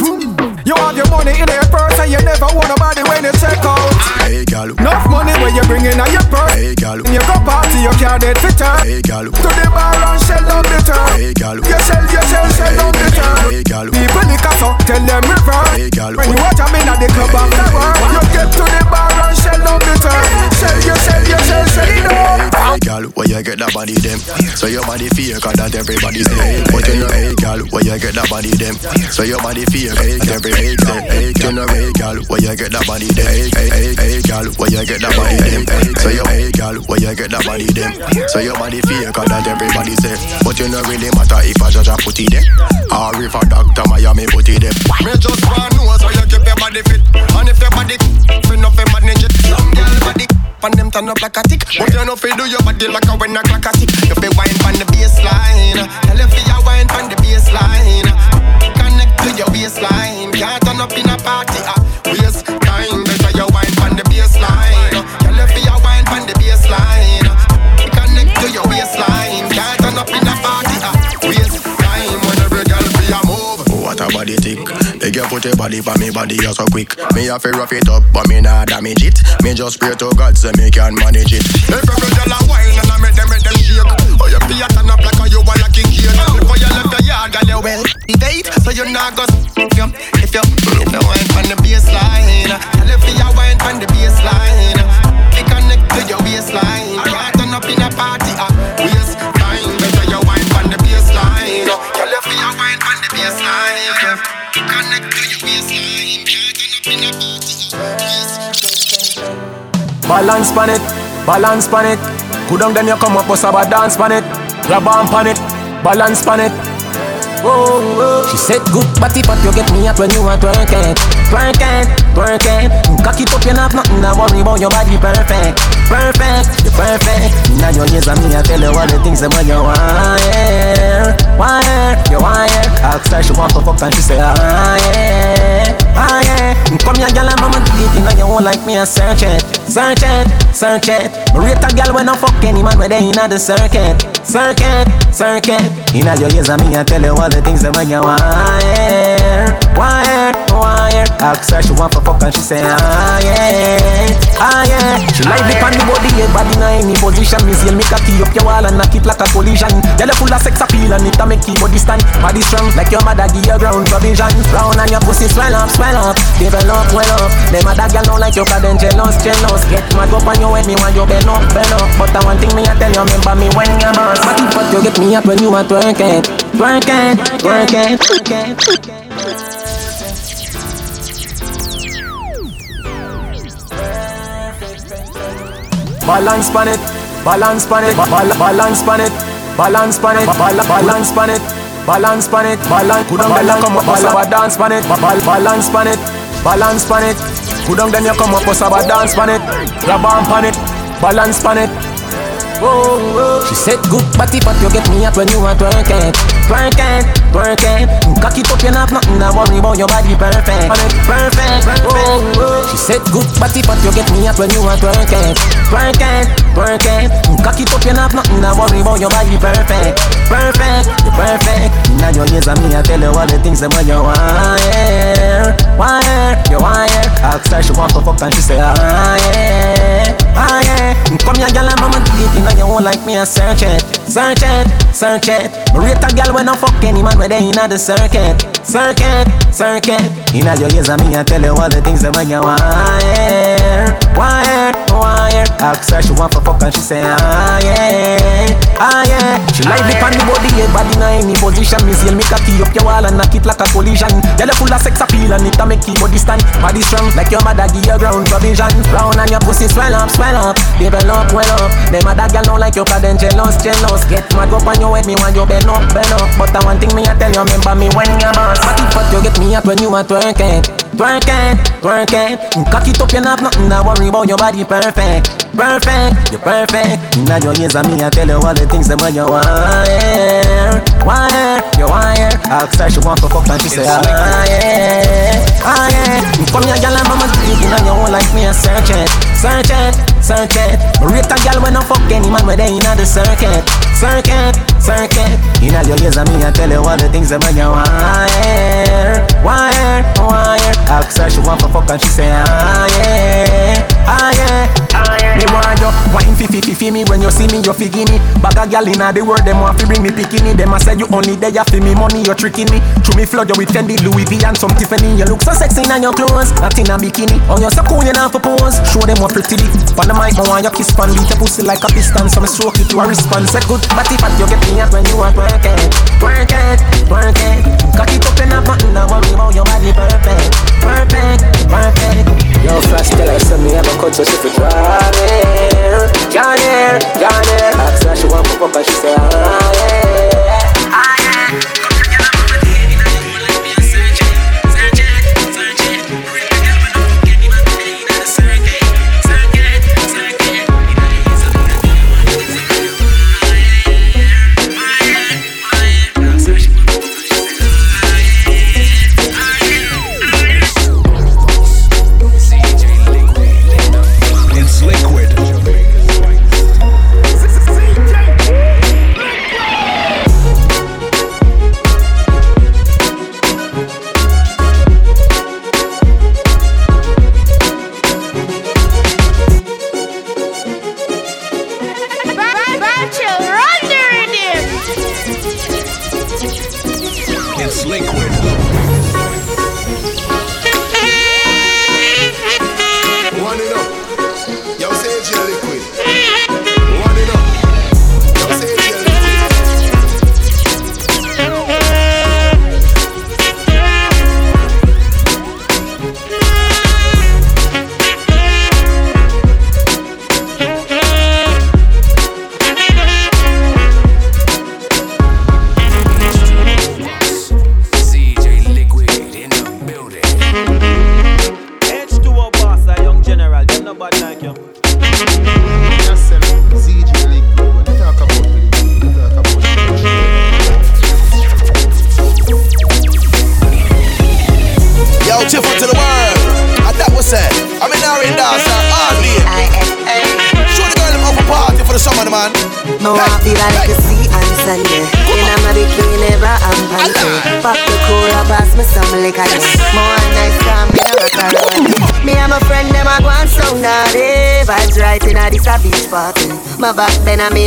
You have your money in your purse and you never want nobody when you check out. Hey, gal. Enough money when you bring in on your purse. Hey, gal. You go party, you can't get fitter. Hey, gal. To the bar and shell down the turn. Hey, gal. You shell, you shell, shell down the turn. Hey, gal. People liquor so tell them reverse. Hey, gal. When you watch them in at the club after work, you get to the bar and shell down the turn. Shell, you shell, you shell, shell it down. Hey, gal, where you get that body them? So your body fake, cause that everybody say. But you know, hey, gal, where you get that body them? So your body fake, hey, everybody say. Hey, you know, hey, gal, where you get that body them? Hey, hey, hey, hey, gal, where you get that body them? So your hey, gal, where you get that body them? So your body fake, cause that everybody say. But you know, really matter if I judge a put it there, or if a doctor Miami it there. Me just want know so you keep your body fit And if your body fit enough to manage it Some girl body and them turn up like a tick. But you know fi do your body like a when a clock a tick. You fi wine pan the baseline Tell you fi you wine pan the baseline. Connect to your waistline. Can't turn up in a party ah get put your body for me body you so quick. Me have to rough it up, but me nah damage it. Me just pray to God so me can manage it. Every girl a wine and I make them make them shake. Oh, you feel turn up like a you want a king cake. Before you left the yard, girl, you well date, so you not go if you if you if you wine on the baseline. You feel you wine on the baseline. You connect to your waistline. Turn up in a party, uh. Balance pan it, balance pan it. Go down then you come up with a dance pan it. Grab on pan it, balance pan it. Oh. She said good body but you get me up when you are twerk it Twerk it, Cock it up you not nothing to worry about your body perfect. Perfect, you perfect. Now your ears and me I tell you all the things about you wire. Wire, you wire. Ask her she want to fuck and she say ah yeah Ah yeah. Come here girl I'm on my dick You know you won't like me I search it Search it, search it. Rate a girl when I fuck any man where they inna the circuit. Circuit, circuit. Inna your ears and me I tell you all the things about you wire Wire, wire Ask her she want for fuck and she say ah yeah Ah yeah. She like the on the body head body in any position. Me say me cocky up your wall and knock it like a collision. Girl you full of sex appeal and it a make your body stand. Body strong like your mother give you ground provision Round and your pussy swell up, swell up. Develop well up. Them other girl don't like you cause them jealous, jealous. Get mad up on your head me want you bend up, bend up. But the one thing me I tell you remember me when you boss. But if you get me up when you are twerk it Twerk it, Balance pan it, balance pan it, bal- balance pan it, balance pan it, bal- balance pan it, balance pan it, balance. Could down then come up with pan it, balance pan it, balance pan it. With pan it, grab pan it, balance pan it. Oh. She said good body but you get me up when you are twerk it Twerk it, twerk it Cock it up you not nothing to worry about your body perfect. Perfect, perfect oh, oh. She said good body but you get me up when you are twerk it Twerk it, twerk it Cock it up you not nothing to worry about your body perfect. Perfect, you perfect. Now your ears and me I tell you all the things that when you wire. Wire, you wire. Ask her she want to fuck and she say ah yeah Ah yeah. Come here girl I'm on my dick You you won't like me I search it Search it, search it Me rate a girl when I fuck any man where they inna the circuit. Circuit, circuit. Inna your ears and me I tell you all the things that when you Wire, wire Ask her she want for fuck and she say ah yeah, ah yeah. She like the pan body, yeah, body in any position. Me see me cocky up your wall and knock it like a collision. Yeah, full of sex appeal and it a make you body stand. Body strong like your mother give you ground provision. Round and your pussy swell up, swell up, develop well up. Them other girl don't like you 'cause them jealous, jealous. Get mad up on your head, me want you bend up, bend up. But I one thing me I tell you, remember me when you boss. But if you get me at when you are twerking, twerking, twerking. Cock it up, you not nothing to worry about. Your body perfect, perfect, you're perfect. Inna your ears and me I tell you all the things that when you want, wire, you want. Ask her she want to fuck and she say ah yeah, ah yeah. Come here, girl, and mama, you inna your own life. me a search it, search it, search it. Rate a girl when I fuck any man where they inna the circuit, circuit, circuit. Inna your ears and me I tell you all the things that when you want, wire. want. Ask her she want to fuck and she say ah yeah, ah yeah, ah yeah. Me want you wine fi fi fi fi me when you see me you fi give me. Bag a gal inna the world them want fi bring me bikini. Them a say you only there fi me money you tricking me. Through me flood you with Fendi, Louis V and some Tiffany. You look so sexy in your clothes, not in a bikini. Oh you so cool you for pose. Show them what pretty be. On the mic me want you kiss pan beat your pussy like a piston. So me stroke it to a response. Say good, but if you get me at when you are work it, work it, work it. Cock it up in a button, don't worry about your body perfect, perfect, perfect. Yo, flash tell her send me have a cut so she fi it, got it. Ask her she want to fuck and she say ah yeah, ah yeah.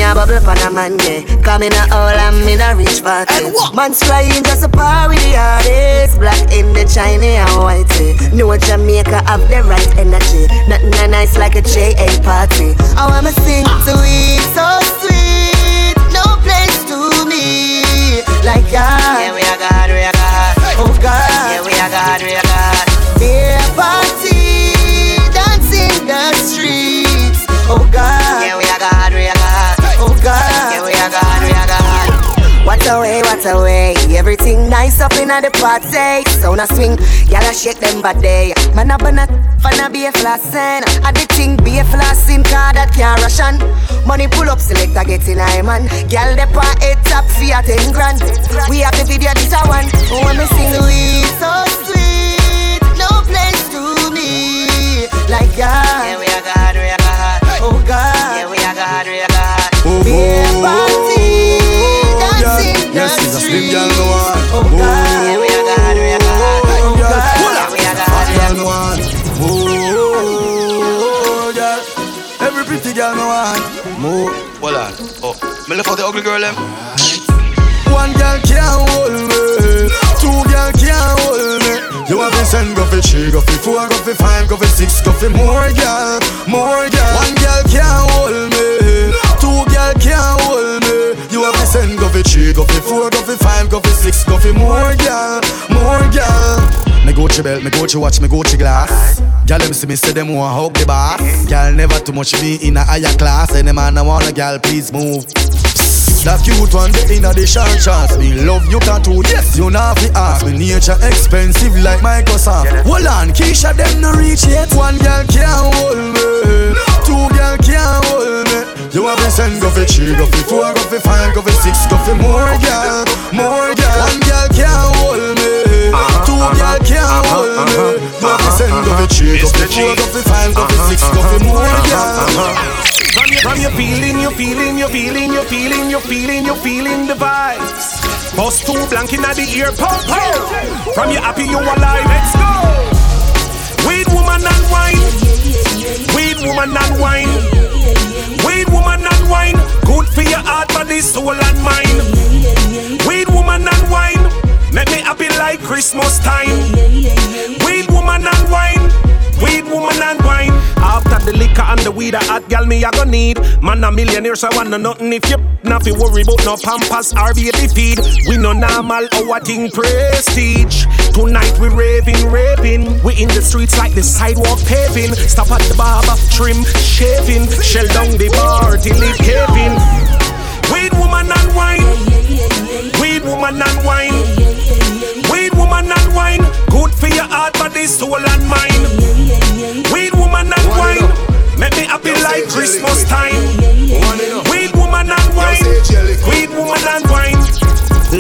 A bubble pan a man, yeah. Come in a all and me a rich party. Man's crying Everything nice up in the party. Sound a swing, y'all shake them body. Man a banana, fan a be a flossing. I the thing be a flossing car that can't Russian. Money pull up, select a get in I man. Girl the pa head top fee at 10 grand. We have the video, this a one. When me sing, we so sweet. No place to me like God. Yeah, we are God, we are God. Oh God. Yeah, we are God, we are God. Beer party, dancing girl one. Oh God. Yeah, we are God, we are God. Oh God. Yeah, we are God. Fat girl no one. Oh, girl. Every pretty girl no one. Move. Hold on. Oh, me left out the ugly girl them. One girl can't hold me. Two girl can't hold me. You have to send go for three, go for four, go for five, go for six, go for more girl, more girl. One girl can't hold me. Two girl can't hold me. You have to send go for three, go for four, for six, for more girl, more girl. Me Gucci belt, me Gucci watch, me Gucci glass. Girl, them see me say them want hug the boss. Girl, never too much me in a higher class. Any man I want a girl, please move. That cute one, the inner the short chance. Me love you tattoo, yes, you not fi ask. Me nature expensive like Microsoft. Hold on, Keisha, them no reach yet. One girl can't hold me. Two girl can't hold me. You have to send go for three, go for four, go for five, go for six, go for more girl, more girl. One girl can't hold me. Uh-huh, Two uh-huh. girl can't uh-huh, hold me. You have to send go for three, go for four, go for five, go for six, go for more girl. From you, from you feeling, you feeling, you feeling, you feeling, you feeling, you feeling the vibes. Bust two blank in the ear, pop, pop. From you happy, you alive, let's go. Weed woman and wine, weed woman and wine, weed woman and wine. Good for your heart, body, soul and mind. Weed woman and wine, make me happy like Christmas time. Weed woman and wine. Weed woman and wine. After the liquor and the weed, a hot gal me I go need. Man a millionaire, so I want no nothing if you not worry about no pampas or baby feed. We no normal, our thing prestige. Tonight we raving, raving. We in the streets like the sidewalk paving. Stop at the barber, trim, shaving. Shell down the bar till it caving. Weed woman and wine. Weed woman and wine. Weed woman and wine. Good for your heart, body, soul and mind. Weed woman and wine. Make me happy like Christmas time. Weed woman and wine. Weed woman and wine.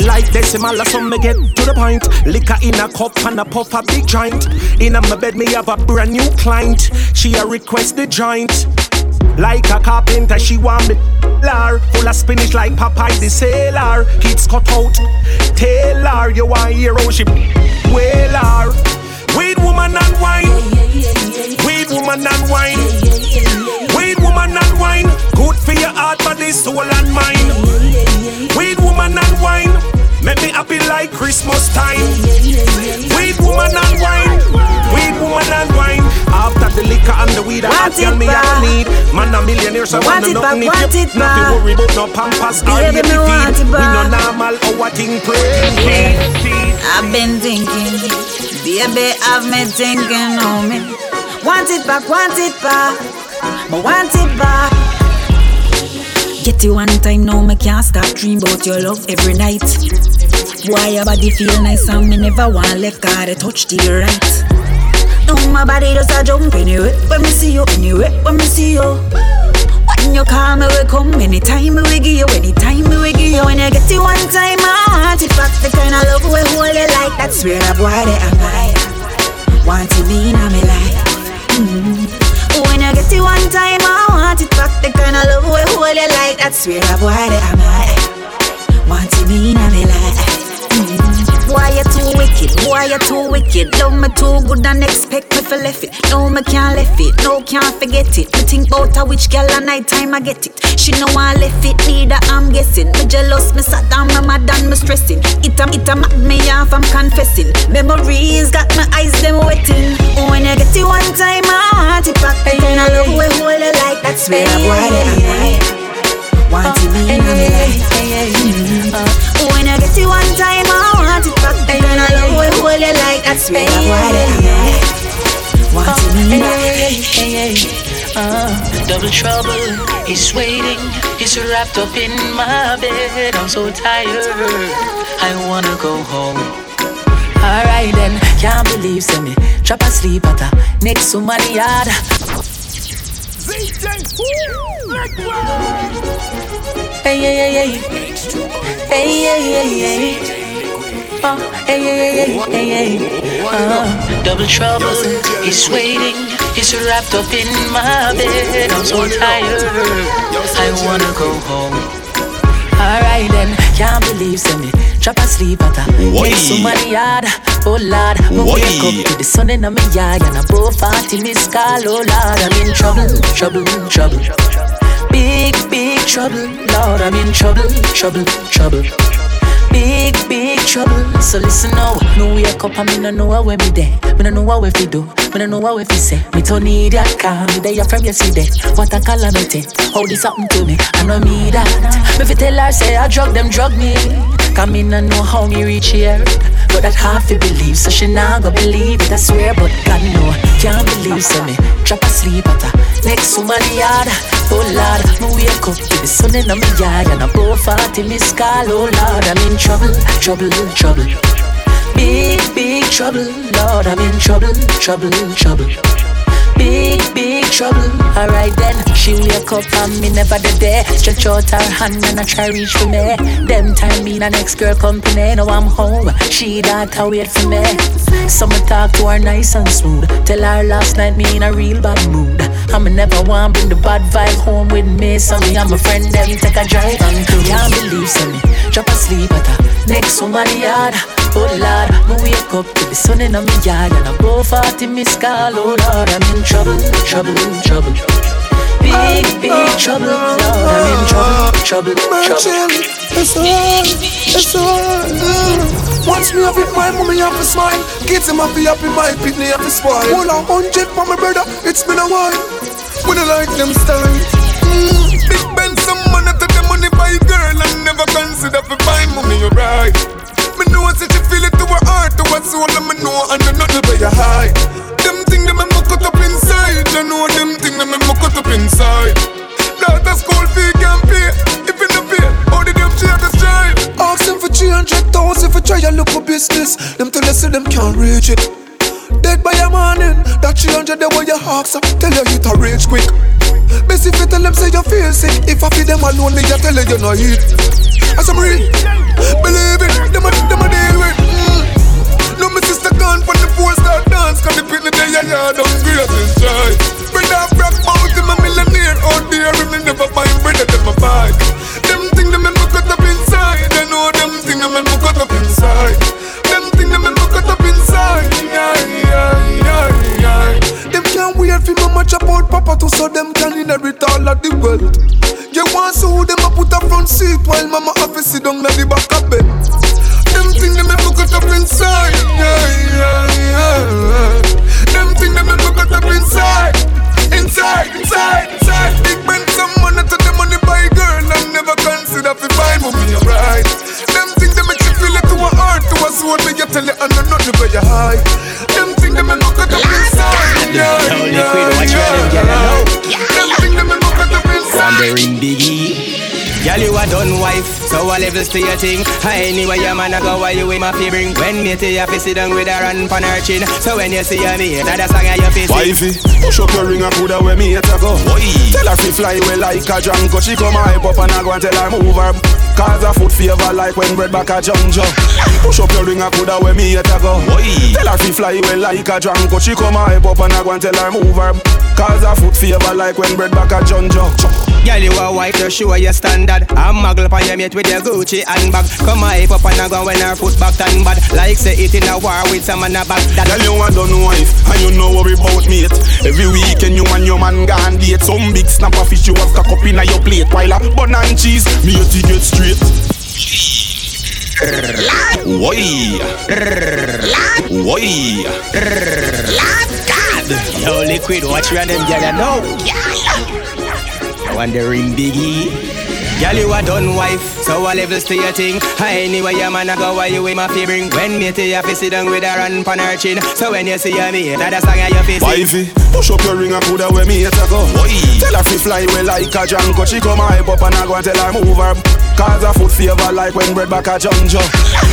Like decimal, so me get to the point. Liquor in a cup and a puff a big joint. In a my bed, me have a brand new client. She a request the joint. Like a carpenter, she want me lar. Full of spinach like Popeye the sailor. Kids cut out, Taylor You want hero, she whaler Weed woman and wine. Weed woman and wine. Weed woman and wine. Good for your heart, body, soul and mind. Weed woman and wine Make me happy like Christmas time. Weed woman and wine. Weed woman and wine. After the liquor and the weed I Want tell it me I need. Man a millionaire so Want I back, nothing if you Nothing worry about no pampas or me feed We no normal our thing crazy I've been thinking, baby, I've been thinking on me. Want it back, want it back, but want it back. Get you one time now, me can't stop dream about your love every night. Why your body feel nice and me never want left, gotta touch to the right. No, my body just a jump anyway. When me see you, anyway, when me see you. When you call me, we come anytime we give you, anytime we give you. When you get it one time, I want it back. The kind of love we hold you like that's where a boy they am I. Want to be in my life. Mm. When you get it one time, I want it back. The kind of love we hold you like that's where a boy they am I. Want to be in my life. Why you too wicked? Why you too wicked? Love me too good and expect me for left it. No, me can't left it. No, can't forget it. Me think about a which girl at night time I get it. She know I left it, neither I'm guessing. Me jealous, me sat down, me mad and me stressing. It a, it a mad me off, I'm confessing. Memories got my eyes them wetting. Oh, when you get it one time, I want it back. The kind of love we hold you like that's I boy am right. Want to be in my life. When you get it one time, I want it back. The kind of love we hold you like that's where I boy they am. Want to be in my life. Uh, double trouble is waiting. He's wrapped up in my bed. I'm so tired. I wanna go home. Alright then, can't believe say me drop asleep at a next to my yard. Hey, hey, hey, hey. Hey, hey, hey, hey. Oh, hey, hey, hey, hey, hey. Uh, double trouble is waiting. He's wrapped up in my bed. I'm so tired. I wanna go home. Alright then, can't believe say me drop asleep at a next to my yard. Oh Lord, me wake up to the sun in my yard and above 40 miss call. Oh Lord, I'm in trouble, trouble, trouble. Big, big trouble, Lord, I'm in trouble, trouble, trouble. Big, big trouble. So listen now. No wake up and me no know where me there. Me no know what we fi do. Me no know what we fi say. Me don't need that car. Me there from yesterday. What a calamity. How this happen to me? I know me that. Me fi tell her say I drug them drug me. Come in and know how me reach here. But that half to believe, so she not go believe it. I swear, but God know, can't believe. So me drop asleep at her next to my yard. Oh Lord, me wake up to the sun in my yard and I go party miss call. Oh Lord, I'm in trouble, trouble, trouble. Big, big trouble, Lord, I'm in trouble, trouble, trouble. Big, big trouble. Alright then, she wake up and me never the there. Stretch out her hand and I try reach for me. Them time me the next girl company. Now I'm home. She that wait for me. Someone talk to her nice and smooth. Tell her last night me in a real bad mood. I'ma never want bring the bad vibe home with me. So and my friend them take a drive and crew. Can't believe me drop asleep at her next somebody yard. Oh Lord, me wake up to the sun in my yard and I go 40 miss call. Oh Lord, I'm in trouble, trouble, trouble. Big, big trouble, Lord, I'm in trouble, trouble, trouble. It's on, it's on. Watch me have it, my mommy have to smile. Kids them happy, happy, my pitney have to spoil. Hold a hundred for my brother, it's been a while. When I like them style. Mm. Big Ben, some money to the money buy girl and never consider for buy mommy you right. Me know that she feel it to her heart, to her soul, and me know and do nothing but you high. Them thing them Them tell us say them can't reach it. Dead by a morning, that 300 they where you ask, tell you it a rage quick. Best if you tell them say you feel sick, if I feed them alone, me I tell you you no eat. As I'm real, believe it, them a, them a deal with. Mm. No, my sister gone from the four star dance, cause the pitney day ya ya don't great shy. Bring that rock bounty, my millionaire out there, and me never find bread at my bag. Them thing them me cut up inside, I know them thing them me cut up inside. Can't wait for me much about Papa to so them can inherit all of the wealth. You want so them a put a front seat while Mama have to sit down at the back of bed. Them thing them me cut up inside, yeah, yeah, yeah. Them thing them me cut up inside, inside, inside, inside. Big Ben some money to the money buy girl and never consider fi find mommy right. Them thing them make you feel it to a heart, to a soul. Me you tell you and I'm not the way you high. Them thing them me cut up inside, yeah, yeah, yeah. Them. Wandering Biggie. Girl, you a done wife, so I levels to your thing. Anyway, your man a go while you in my bring. When me tell you fi sit down with her and pan her chin. So when you see her, me that song and you fi sing. Wifey, push up your ring and put where me hate to go. Tell her fi fly away like a Django. She come hype up and I go and tell her move her. Cause her foot favor like when bread back a junjo. Push up your ring and put where me hate to go. Tell her fi fly away like a Django. She come hype up and I go and tell her move her. Cause her foot favor like when bread back a junjo. Girl, you a white to show your standard. I'm muggle on your mate with your Gucci handbag. Come hype up and I go when her foot back turn bad. Like say it in a war with some man a back. That Girl, you a done wife and you know worry about mate. Every weekend you and your man gone date. Some big snapper fish you have cock up in your plate. While a bun and cheese, me to get straight. Why? Why? God. Yo, liquid, watch you and them girl, know. Wandering Biggie. Girl, you a done wife, so I levels to your thing. I anyway, your man a go while you in my bring. When me tell you fi sit down with her and pan her chin. So when you see her, me that a song and you fi sing. Wifey, push up your ring and put where me to go. Fi fly away like a Django. She come hype up and I go and tell her move her. Cause her foot favor like when bread back a junjo.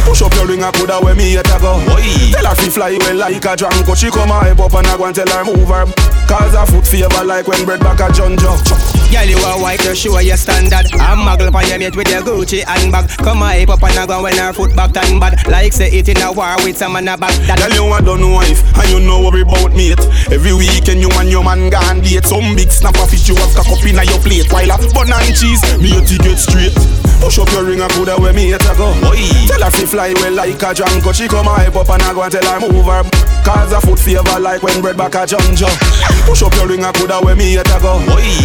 Push up your ring her where me hate to go. Tell her fi fly away like a Django. She come hype up and I go and tell her move her. Cause her foot favor like when bread back a junjo. Girl, you a white to show your standard. I'm muggle on your mate with your Gucci handbag. Come hype up and I go when her foot back turn bad. Like say it in a war with some man a back. That Girl, you a done wife and you know worry about mate. Every weekend you and your man gone date. Some big snapper fish you have cock up in your plate. While a bun and cheese, me to get straight. Push up your ring and put where me hate to go. Tell her fi fly away like a Django. She come hype up and I go and tell her move her. Cause her foot favor like when bread back a junjo. Push up your ring and put where me hate to go.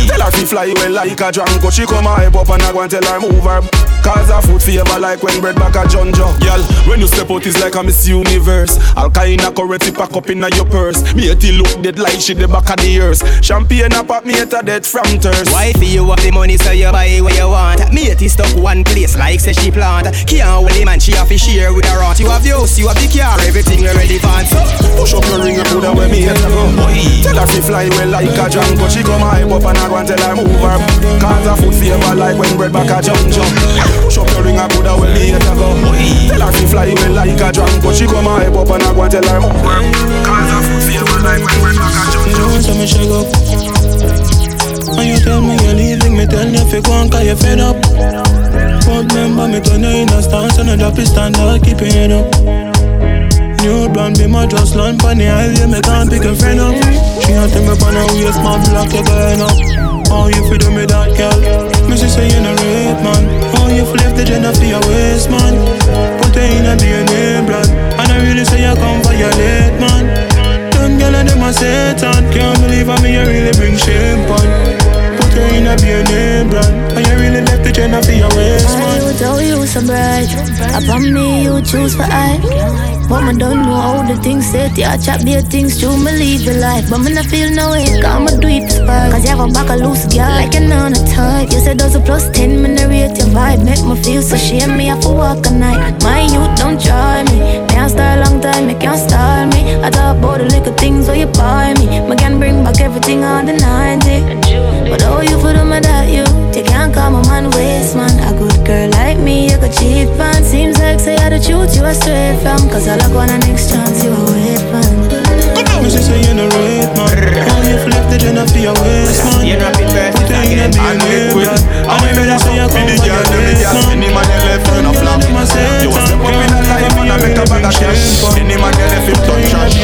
Tell her fi fly away like a Django. She come hype up and I go and tell her move her. Cause a food favor like when bread back a junjo. Girl, when you step out it's like a Miss Universe. All kind of currency pack up in your purse. Me at look dead like she the back of the earth. Champagne a pop me at a dead from thirst. Wifey, you have the money so you buy what you want. Me at stuck one place like say she plant. Can't hold the man she have to share with her aunt. You have the house, you have the car, everything already fine. So push up your ring and put away me head go. Tell her she fly well like a Django. She come hype up and I go and tell her move her. Cause a food favor like when bread back a junjo. Push up your ring and put away me head go. Tell her she fly well like a Django. She come hype up and I go and tell her move her. Cause a food favor like when bread back a junjo. So me shake up. And you tell me you're leaving, me tell you if you go on cause you fed up But remember me turn you in a stance and I drop it standard, keep head up New blonde be my just land pon the highway, me can't pick a friend up. She a tell me pon her waist, man, block your burn up. Oh, you fi do me that, girl? Me she say you no rape, man. Oh, you flip the gender for your waist, man. Put it in a DNA blood, and I really say you come violate, man. Them gyal and them a Satan, can't me you really bring shame, pon. Put it in a DNA blood, and you really left the gender for your waist, man. I would tell you so bright, upon me you choose for I. But me don't know how the things set Yeah, chat be things true, me live the life. But me not feel no way, cause me do it spark Cause you have a back a loose girl like on a type. You said those a plus 10, me narrate your vibe Make me feel so shame, me have to walk a night. My youth don't try me Can't a long time, me can't style me. I talk about the little things where you buy me. Me can bring back everything on the 90 eh? But oh, you for them that you. You can't call my man waste man. A good girl like me, you could cheat man Seems like say I the truth, you are straight from Cause I like one a next chance you a wait man. Me she say you no rape man. How you flip the gender for your waist man. You rapid verses again. And liquid. I'm a better say you come for your waist man. Any man you left you no flop. You a step up in a life and I make a bag of cash. Any man you left him touch trash.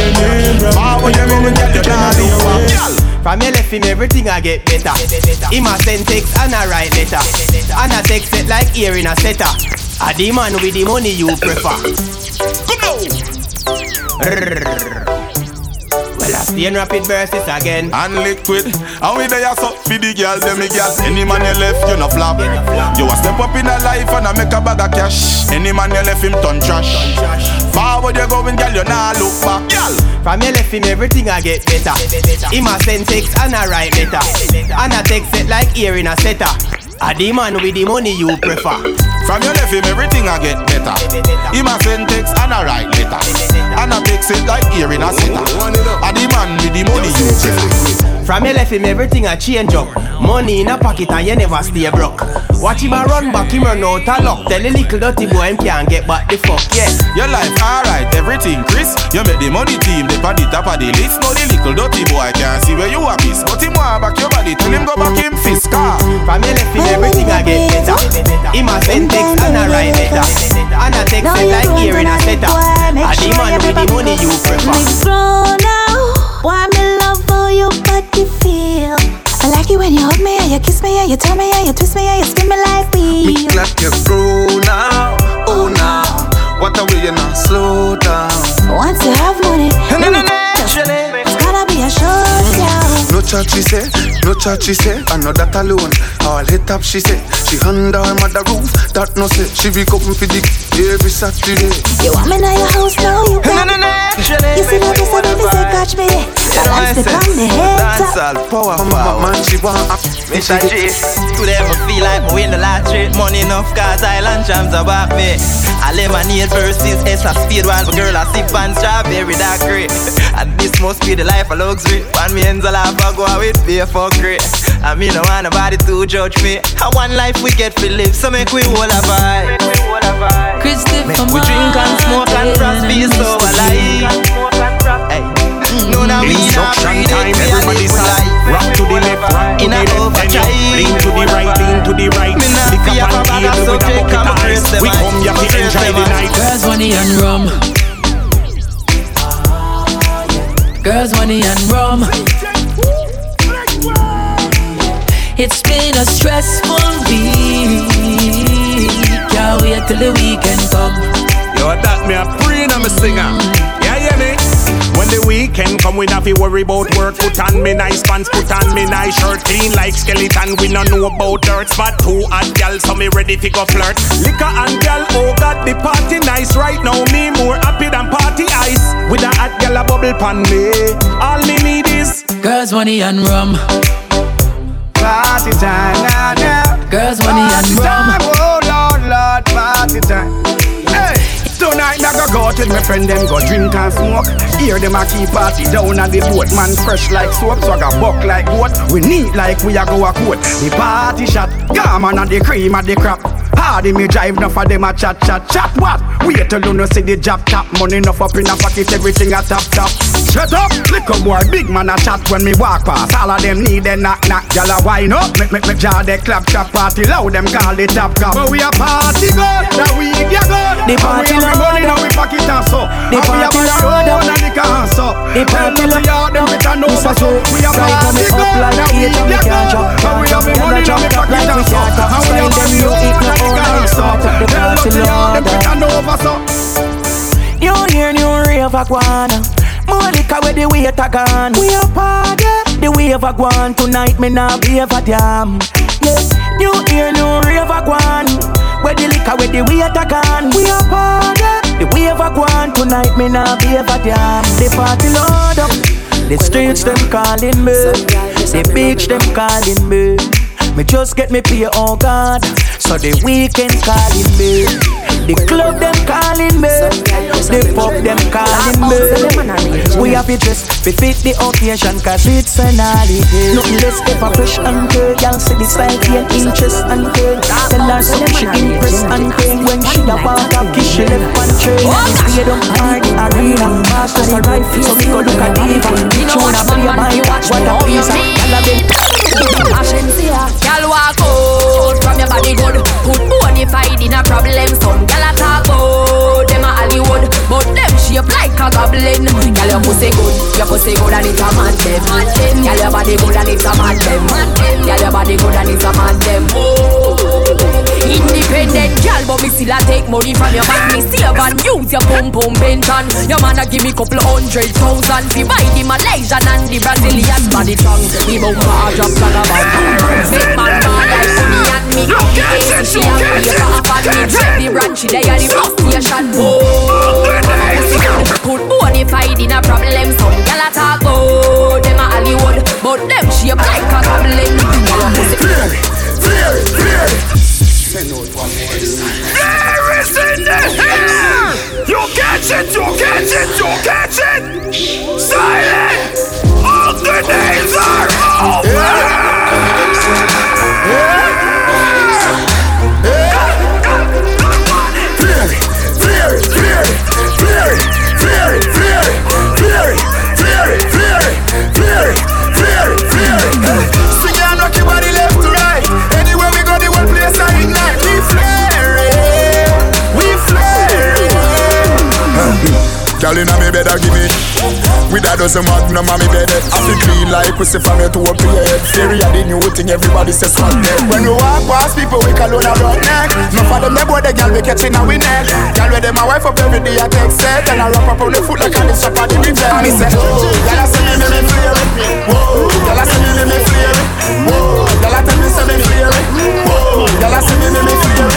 Forward you go and get your dad over. From your left him everything I get better Him a send text and a write letter And a text it like ear in a setter A the man with the money you prefer well, I stay in rapid verses again. And liquid. And we there so for the girl, them me girl. Any man you left, you no flop. You a step up in a life and I make a bag of cash. Any man you left him turn trash. Forward you going, girl, you nah look back, girl. From your left him everything I get better. Him a send text and a write letter. And a text it like ear in a setter. A the man with the money you prefer. From your left him everything I get better. Him a send text and a write letter. And a text it like ear in a setter. A the man with the money you prefer. From your left him everything a change up. Money in a pocket and you never stay broke. Watch him a run back, him run out a luck. Tell the little dirty boy him can't get back the fuck, yeah. Your life alright, everything Chris. You make the money team, they at the top of the list. Now the little dirty boy I can't see where you are miss. But him want back your body, tell him go back him fist car. From your left him everything I get better. Him a send text and a write letter. And a text it like ear in a setter. A the man with the money you prefer. Why me love how your body feel? I like it when you hug me and you kiss me and you tell me and you twist me and you spin me like Me weed. clap you grow now, oh now. What a way you not slow down. Once you have money, it's gonna be a showdown. No chat she say, no chat she say. I know that alone. All hit up she say. She under her mother roof. That no say. She be come for the every Saturday. You want me now your house now? You got You see that this a baby say catch me there. Balance the on the head top. Dancehall power power. Man she want up. Mr. G, today I feel like me win the lottery. Money enough cause Island champs about me. I lemonade versus S a speed while my girl I sip on strawberry dark grey. And this must be the life of luxury. One me ends a laugh I go out with beer for great. I mean I want nobody to judge me. I one life we get to live, so make we all a vibe. Christy Make from Girls, money and rum. It's been a stressful week. Can't wait till the weekend come. Yo, that me a preen, I'm a singer. Weekend come we not fi worry about work. Put on me nice pants, put on me nice shirt. Clean like skeleton, we no know about dirt. Spot two hot gal, so me ready fi go flirt. Liquor and gal, oh god, the party nice right now. Me more happy than party ice. With a hot gal a bubble pan me. All me need is girls money and rum. Party time, now, nah. Girls money and Party rum. time, oh Lord, Lord, party time. Go with my friend them go drink and smoke. Hear them a keep party down at the boat, man fresh like soap, so I got buck like goat. We neat like we a go a coat. The party shot, gammon and the cream of the crap. Hardy me drive, enough of them a chat, chat, chat. What? Wait till you know see the job top. Money enough up in a pocket, everything a top, top. Shut up, little boy, big man a chat when me walk past. All of them need a knock, knock. Gyal a wine up, make, make, make jaw they clap, clap. Party loud, them call it top, cap. But we a party good, that we get good. The party we money now we pocket and so. The And we have party a loud road and the car so. The party Tell them the yard them with a no Listen so. to We a Strike on party it up good, like that we eight and we get can't good. drop And we have the Gyal a money now jump we up pocket like we and so. can't stop. And we Style have them a you road eat and no the own car and so. start up the Tell party them the yard them with a loud. Nova so. New year, new rave a guana. More liquor where the weight a gone. We a party. The wave a gone tonight. Me nah be a damn. Yeah. New year, new rave a gone. Where the liquor where the weight a gone. We a party. The wave a gone tonight. Me nah be a damn. The party load up. The streets them calling me. The beach them calling me. Me just get me pay, oh God. So the weekend calling me. The club them calling me. The pub them calling me. We have it dress, we fit the occasion cause it's an holiday. Nothing less if a fresh and good. Y'all see the style gain interest and good. Tell her something she impress and pain. When she a part of kiss she left and train. We don't party arena. Masters a right so we pussy good and it's a man them. Y'all your body good and it's a man them. Y'all your body good and it's a man them. Independent girl, but me still a take money from your back. Me save and use your pum pum pension. Your man a give me couple hundred thousand. Fi buy the Malaysian and the Brazilian body tongue. The bumper a drop like a bomb. Make man man like me and me. The she a paper up and me drop the branch. She there the bus station. Oh, put bonafide in a problem. Some gyal a talk about them a Hollywood, but them shape like a goblin. Gyal a pussy. Fear, fear. There is in the air. You catch it, you catch it, you catch it. Silent. All the days are Swing Girl inna me bed a give me With a dozen magnum on me bed I feel clean like pussy from your toe up to your head Theory of the new thing everybody says fuck them When we walk past people, we call on rock neck. No for them, they boy, the girl we catching we neck. Girl with them, my wife up every day, I take set. And I wrap up on the foot like I need up on the jet. Me say, oh, girl, I say me, me, me flare it. I say me, me, me flare I tell me, say me flare it. I say me, me, me flare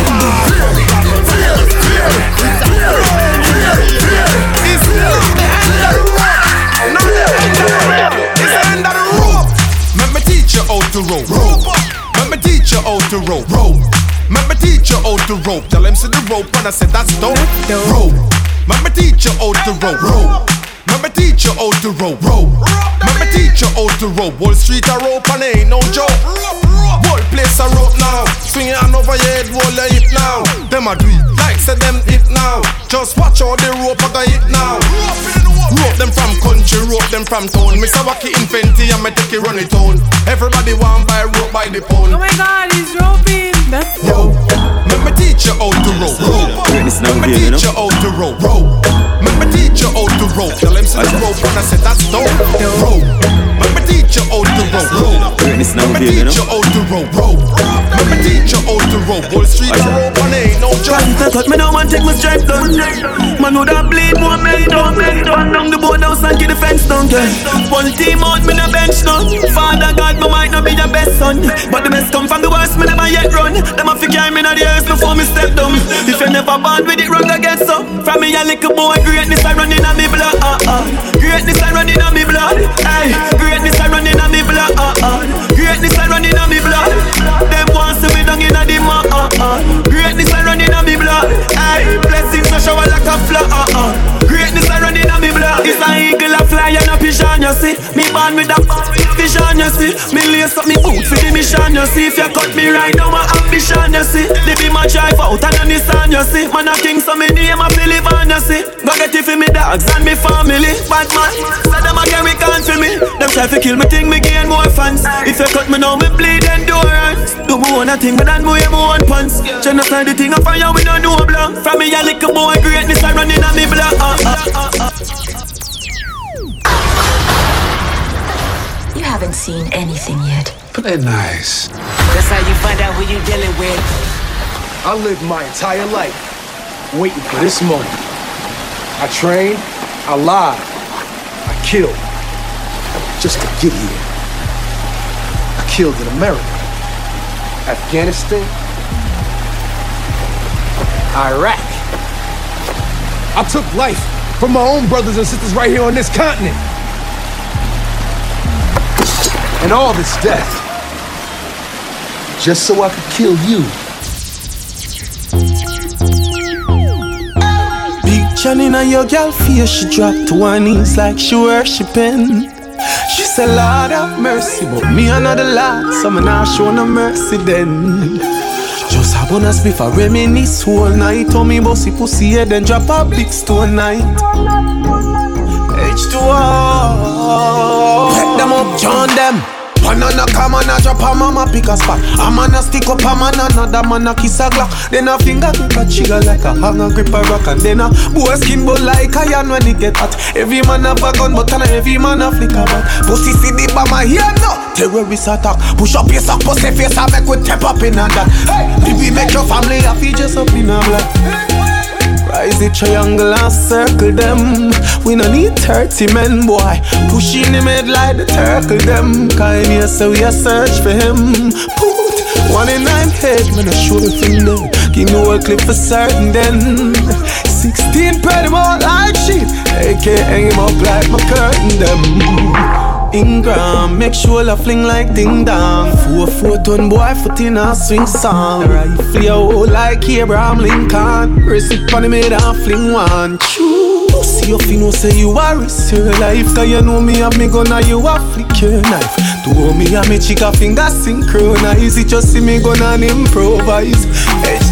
to rope. rope. Let me teach you how to rope. rope. Let me teach you how to rope. Tell him the rope and I said that's dope. Rope. Let me teach you how to rope. rope. Let me teach you how to rope. rope. Let me teach you how to rope. Wall Street a rope and ain't no joke. Whole place a rope now. Swing it over your head, roll your now. Them a do like say them hit now. Just watch all the rope I got hit now. Rope them from country, rope them from town. Mr. Wacky Infenti and me take it run it on. Everybody want buy rope by the pound. Oh my god, he's roping. That's Yo, let me teach you how to rope. rope. Let me teach you how to rope. rope. Let me teach you how to rope. Tell him see the rope and I said that's dope. Rope. Let me teach you how to rope. rope. this now Let here, me you know. teach you how to rope, rope. Let me teach you how to rope. Whole street a rope and ain't no joke. Cut me now and take my stripe down Man would have bleed more me down Run down the boathouse and get the fence down. One team out me no bench now Father God me might not be your best son But the best come from the worst me never yet run. Them a fi carry me inna the earth before me step down. If you never born with it wrong I get so From me a little boy greatness I run inna me blood. Uh, uh. Greatness I run inna me blood. Hey, greatness I run inna me blood. Uh, uh. Greatness I run inna me blood. Them want see me down inna the mud uh, uh. Greatness I run inna me blood Hey, blessings a shower like a flood uh, uh. Greatness I run inna me blood It's an eagle a fly and a pigeon you see. Me born with a vision you see. Me lace up me boot for the mission you see. If you cut me right now my ambition you see. They be my drive out and a Nissan you see. Man a king so me name a Philip and you see. Go get it for me dogs and me family. Bad man, so them a carry can for me. Them try to kill me think me gain more fans. If you cut me now me bleed endurance. Do me one a thing but then me wear me one pants Genocide the thing a fire we no know blank From me a little boy greatness I running on me block uh, uh, uh, uh. You haven't seen anything yet. Play nice. That's how you find out who you're dealing with. I lived my entire life waiting for this moment. I trained, I lied, I killed, just to get here. I killed in America, Afghanistan, Iraq. I took life from my own brothers and sisters right here on this continent. And all this death, just so I could kill you. Big Chan in your girl face, she dropped to her knees like she worshiping. She said, Lord have mercy, but me another Lord, so me not show no mercy then. Just a bonus before reminisce whole night. Told me bossy pussy head then drop a big stone night. H2O. Pick them up, join them. One on a come on a drop a mama pick a spot. A man a stick up a man another man a kiss a glock. Then a finger grip a trigger like a hanger grip a rock and then a boy skin but like iron when it get hot. Every man have a gun but and every man a flick a bat. Pussy see the bomber here no terrorist attack. Push up your sock, pussy face a make we tap up in a that. Hey, if we make your family happy just up in a black. Rise the triangle and circle them. We no need 30 men, boy. Pushing him head like the turtle them. Kind here, so we a search for him. Put one in nine head, man, I show the there. Give me a clip for certain then. 16 pretty more like shit. AK hang him up like my curtain them. Ingram, make sure I fling like ding dong. Four four ton boy foot in a swing song. Rifle yo like Abraham Lincoln. Receipt on the made and fling one. Choo. See if you know oh, say you are risk your life. Cause you know me have me gun and you a flick your knife. To me and me chica finger synchronize. It just see me gun and improvise. H2O.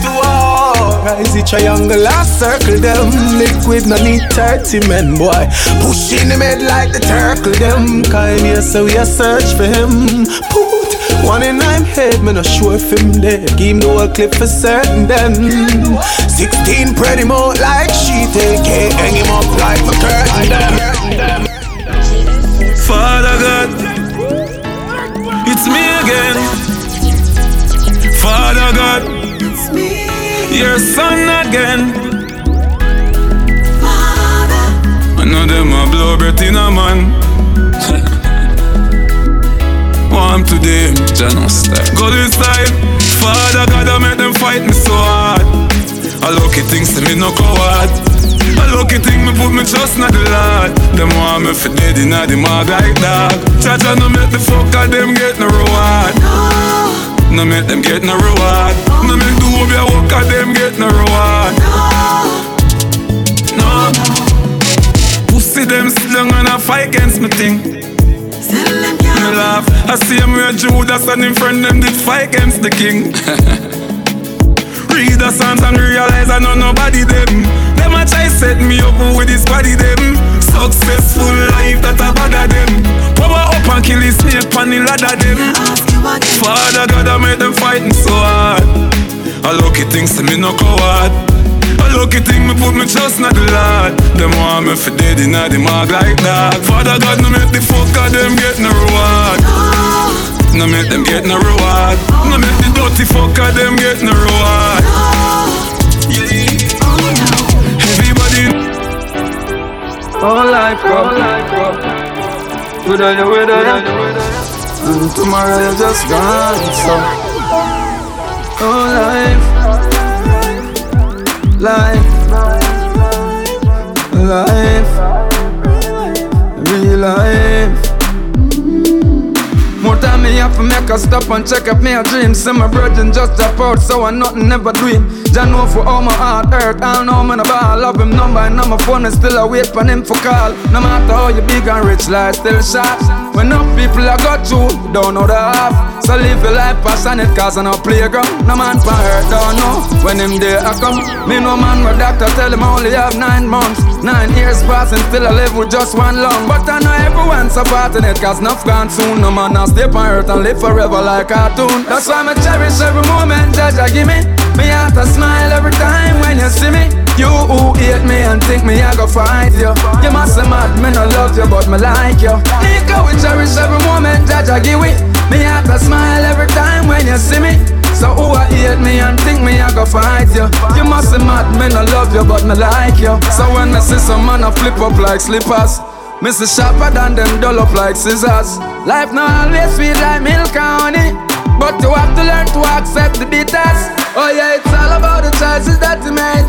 Rise the triangle and circle them. Liquid no need 30 men boy. Push in the head like the turtle them. Kind here so we a search for him. Put one in nine head, man, not sure if him there. Give him the whole clip for certain then. 16 pretty more like she take it. Hang him up like a curtain them. Father God, it's me again. Father God, it's me. Your son again. Father. I know them a blow breath in a man. Want today, Jano style. Go inside. Father God, I make them fight me so hard. I lucky things to me no coward. A lucky thing me put me trust in the Lord. Them want me for dead in the mag like dog. Chacha no make the fucker them get no reward. No make them get no reward. No make the whole work of them get no reward. No. Pussy them slung and a fight against me thing. Me laugh. I see him where Judas and him friend them did fight against the king. Read the Psalms and realize I know nobody them. Them a try set me up with this body them. Successful life that I bother them. Power up and kill his snake on the ladder them. Father God, I made them fighting so hard. A lucky things to me no coward. A lucky thing me put me trust in the Lord. Them want me for dead in the mag like that. Father God, no make the fuck fucker them get no reward. No make them get no reward. No make the dirty fuck fucker them get no reward. Everybody. All life, bro. Whether you, whether you, and tomorrow you just gone, so. Oh, all life, life, life, real life. More time me have to make a stop and check up me a dream. See my brethren just drop out, so I nothing never dream. Jah know for all my heart hurt, I know no ball. Love him number and on my phone, and still I wait for him for call. No matter how you big and rich, life still shot. When enough people I got you, don't know the half. So live your life passionate, cause I no playground. No man for hurt, don't know when him there I come. Me no man, my doctor tell him I only have nine months. Nine years passing, still I live with just one lung. But I know everyone's supporting it, cause enough gone soon. No man, now stay on earth and live forever like a cartoon. That's why I cherish every moment that you give me. Me have to smile every time when you see me. You who hate me and think me I go fight you. You must be mad, me no love you, but me like you. Nico, we cherish every moment that you give me. Me have to smile every time when you see me. So who I hate me and think me I go fight you. You must be mad, me no love you, but me like you. So when me see some man I flip up like slippers. Mr. Sharper than them dull up like scissors. Life not always sweet like milk and honey. But you have to learn to accept the details. Oh yeah, it's all about the choices that you made.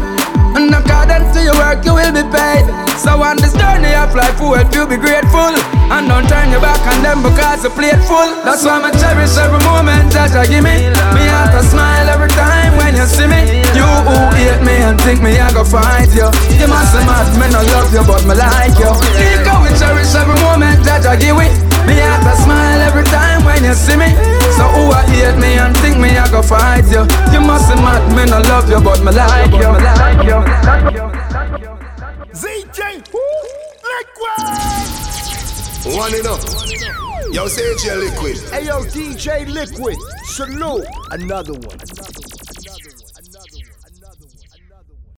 And according to your work, you will be paid. So on this journey of life, we help you be grateful. And don't turn your back on them because you played full. That's why I cherish every moment that you give me. Me have to smile every time when you see me. You who hate me and think me, I go fight you. You must be mad, me no love you, but me like you. Keep going, cherish every moment that you give me. Me have to smile every time when you see me. So who I hate me and think me, I go fight you. You must be mad, me no love you, but me like you. Me like you. ZJ Liquid One it up. Yo, say it's your liquid. Hey yo, ZJ Liquid, salute another one.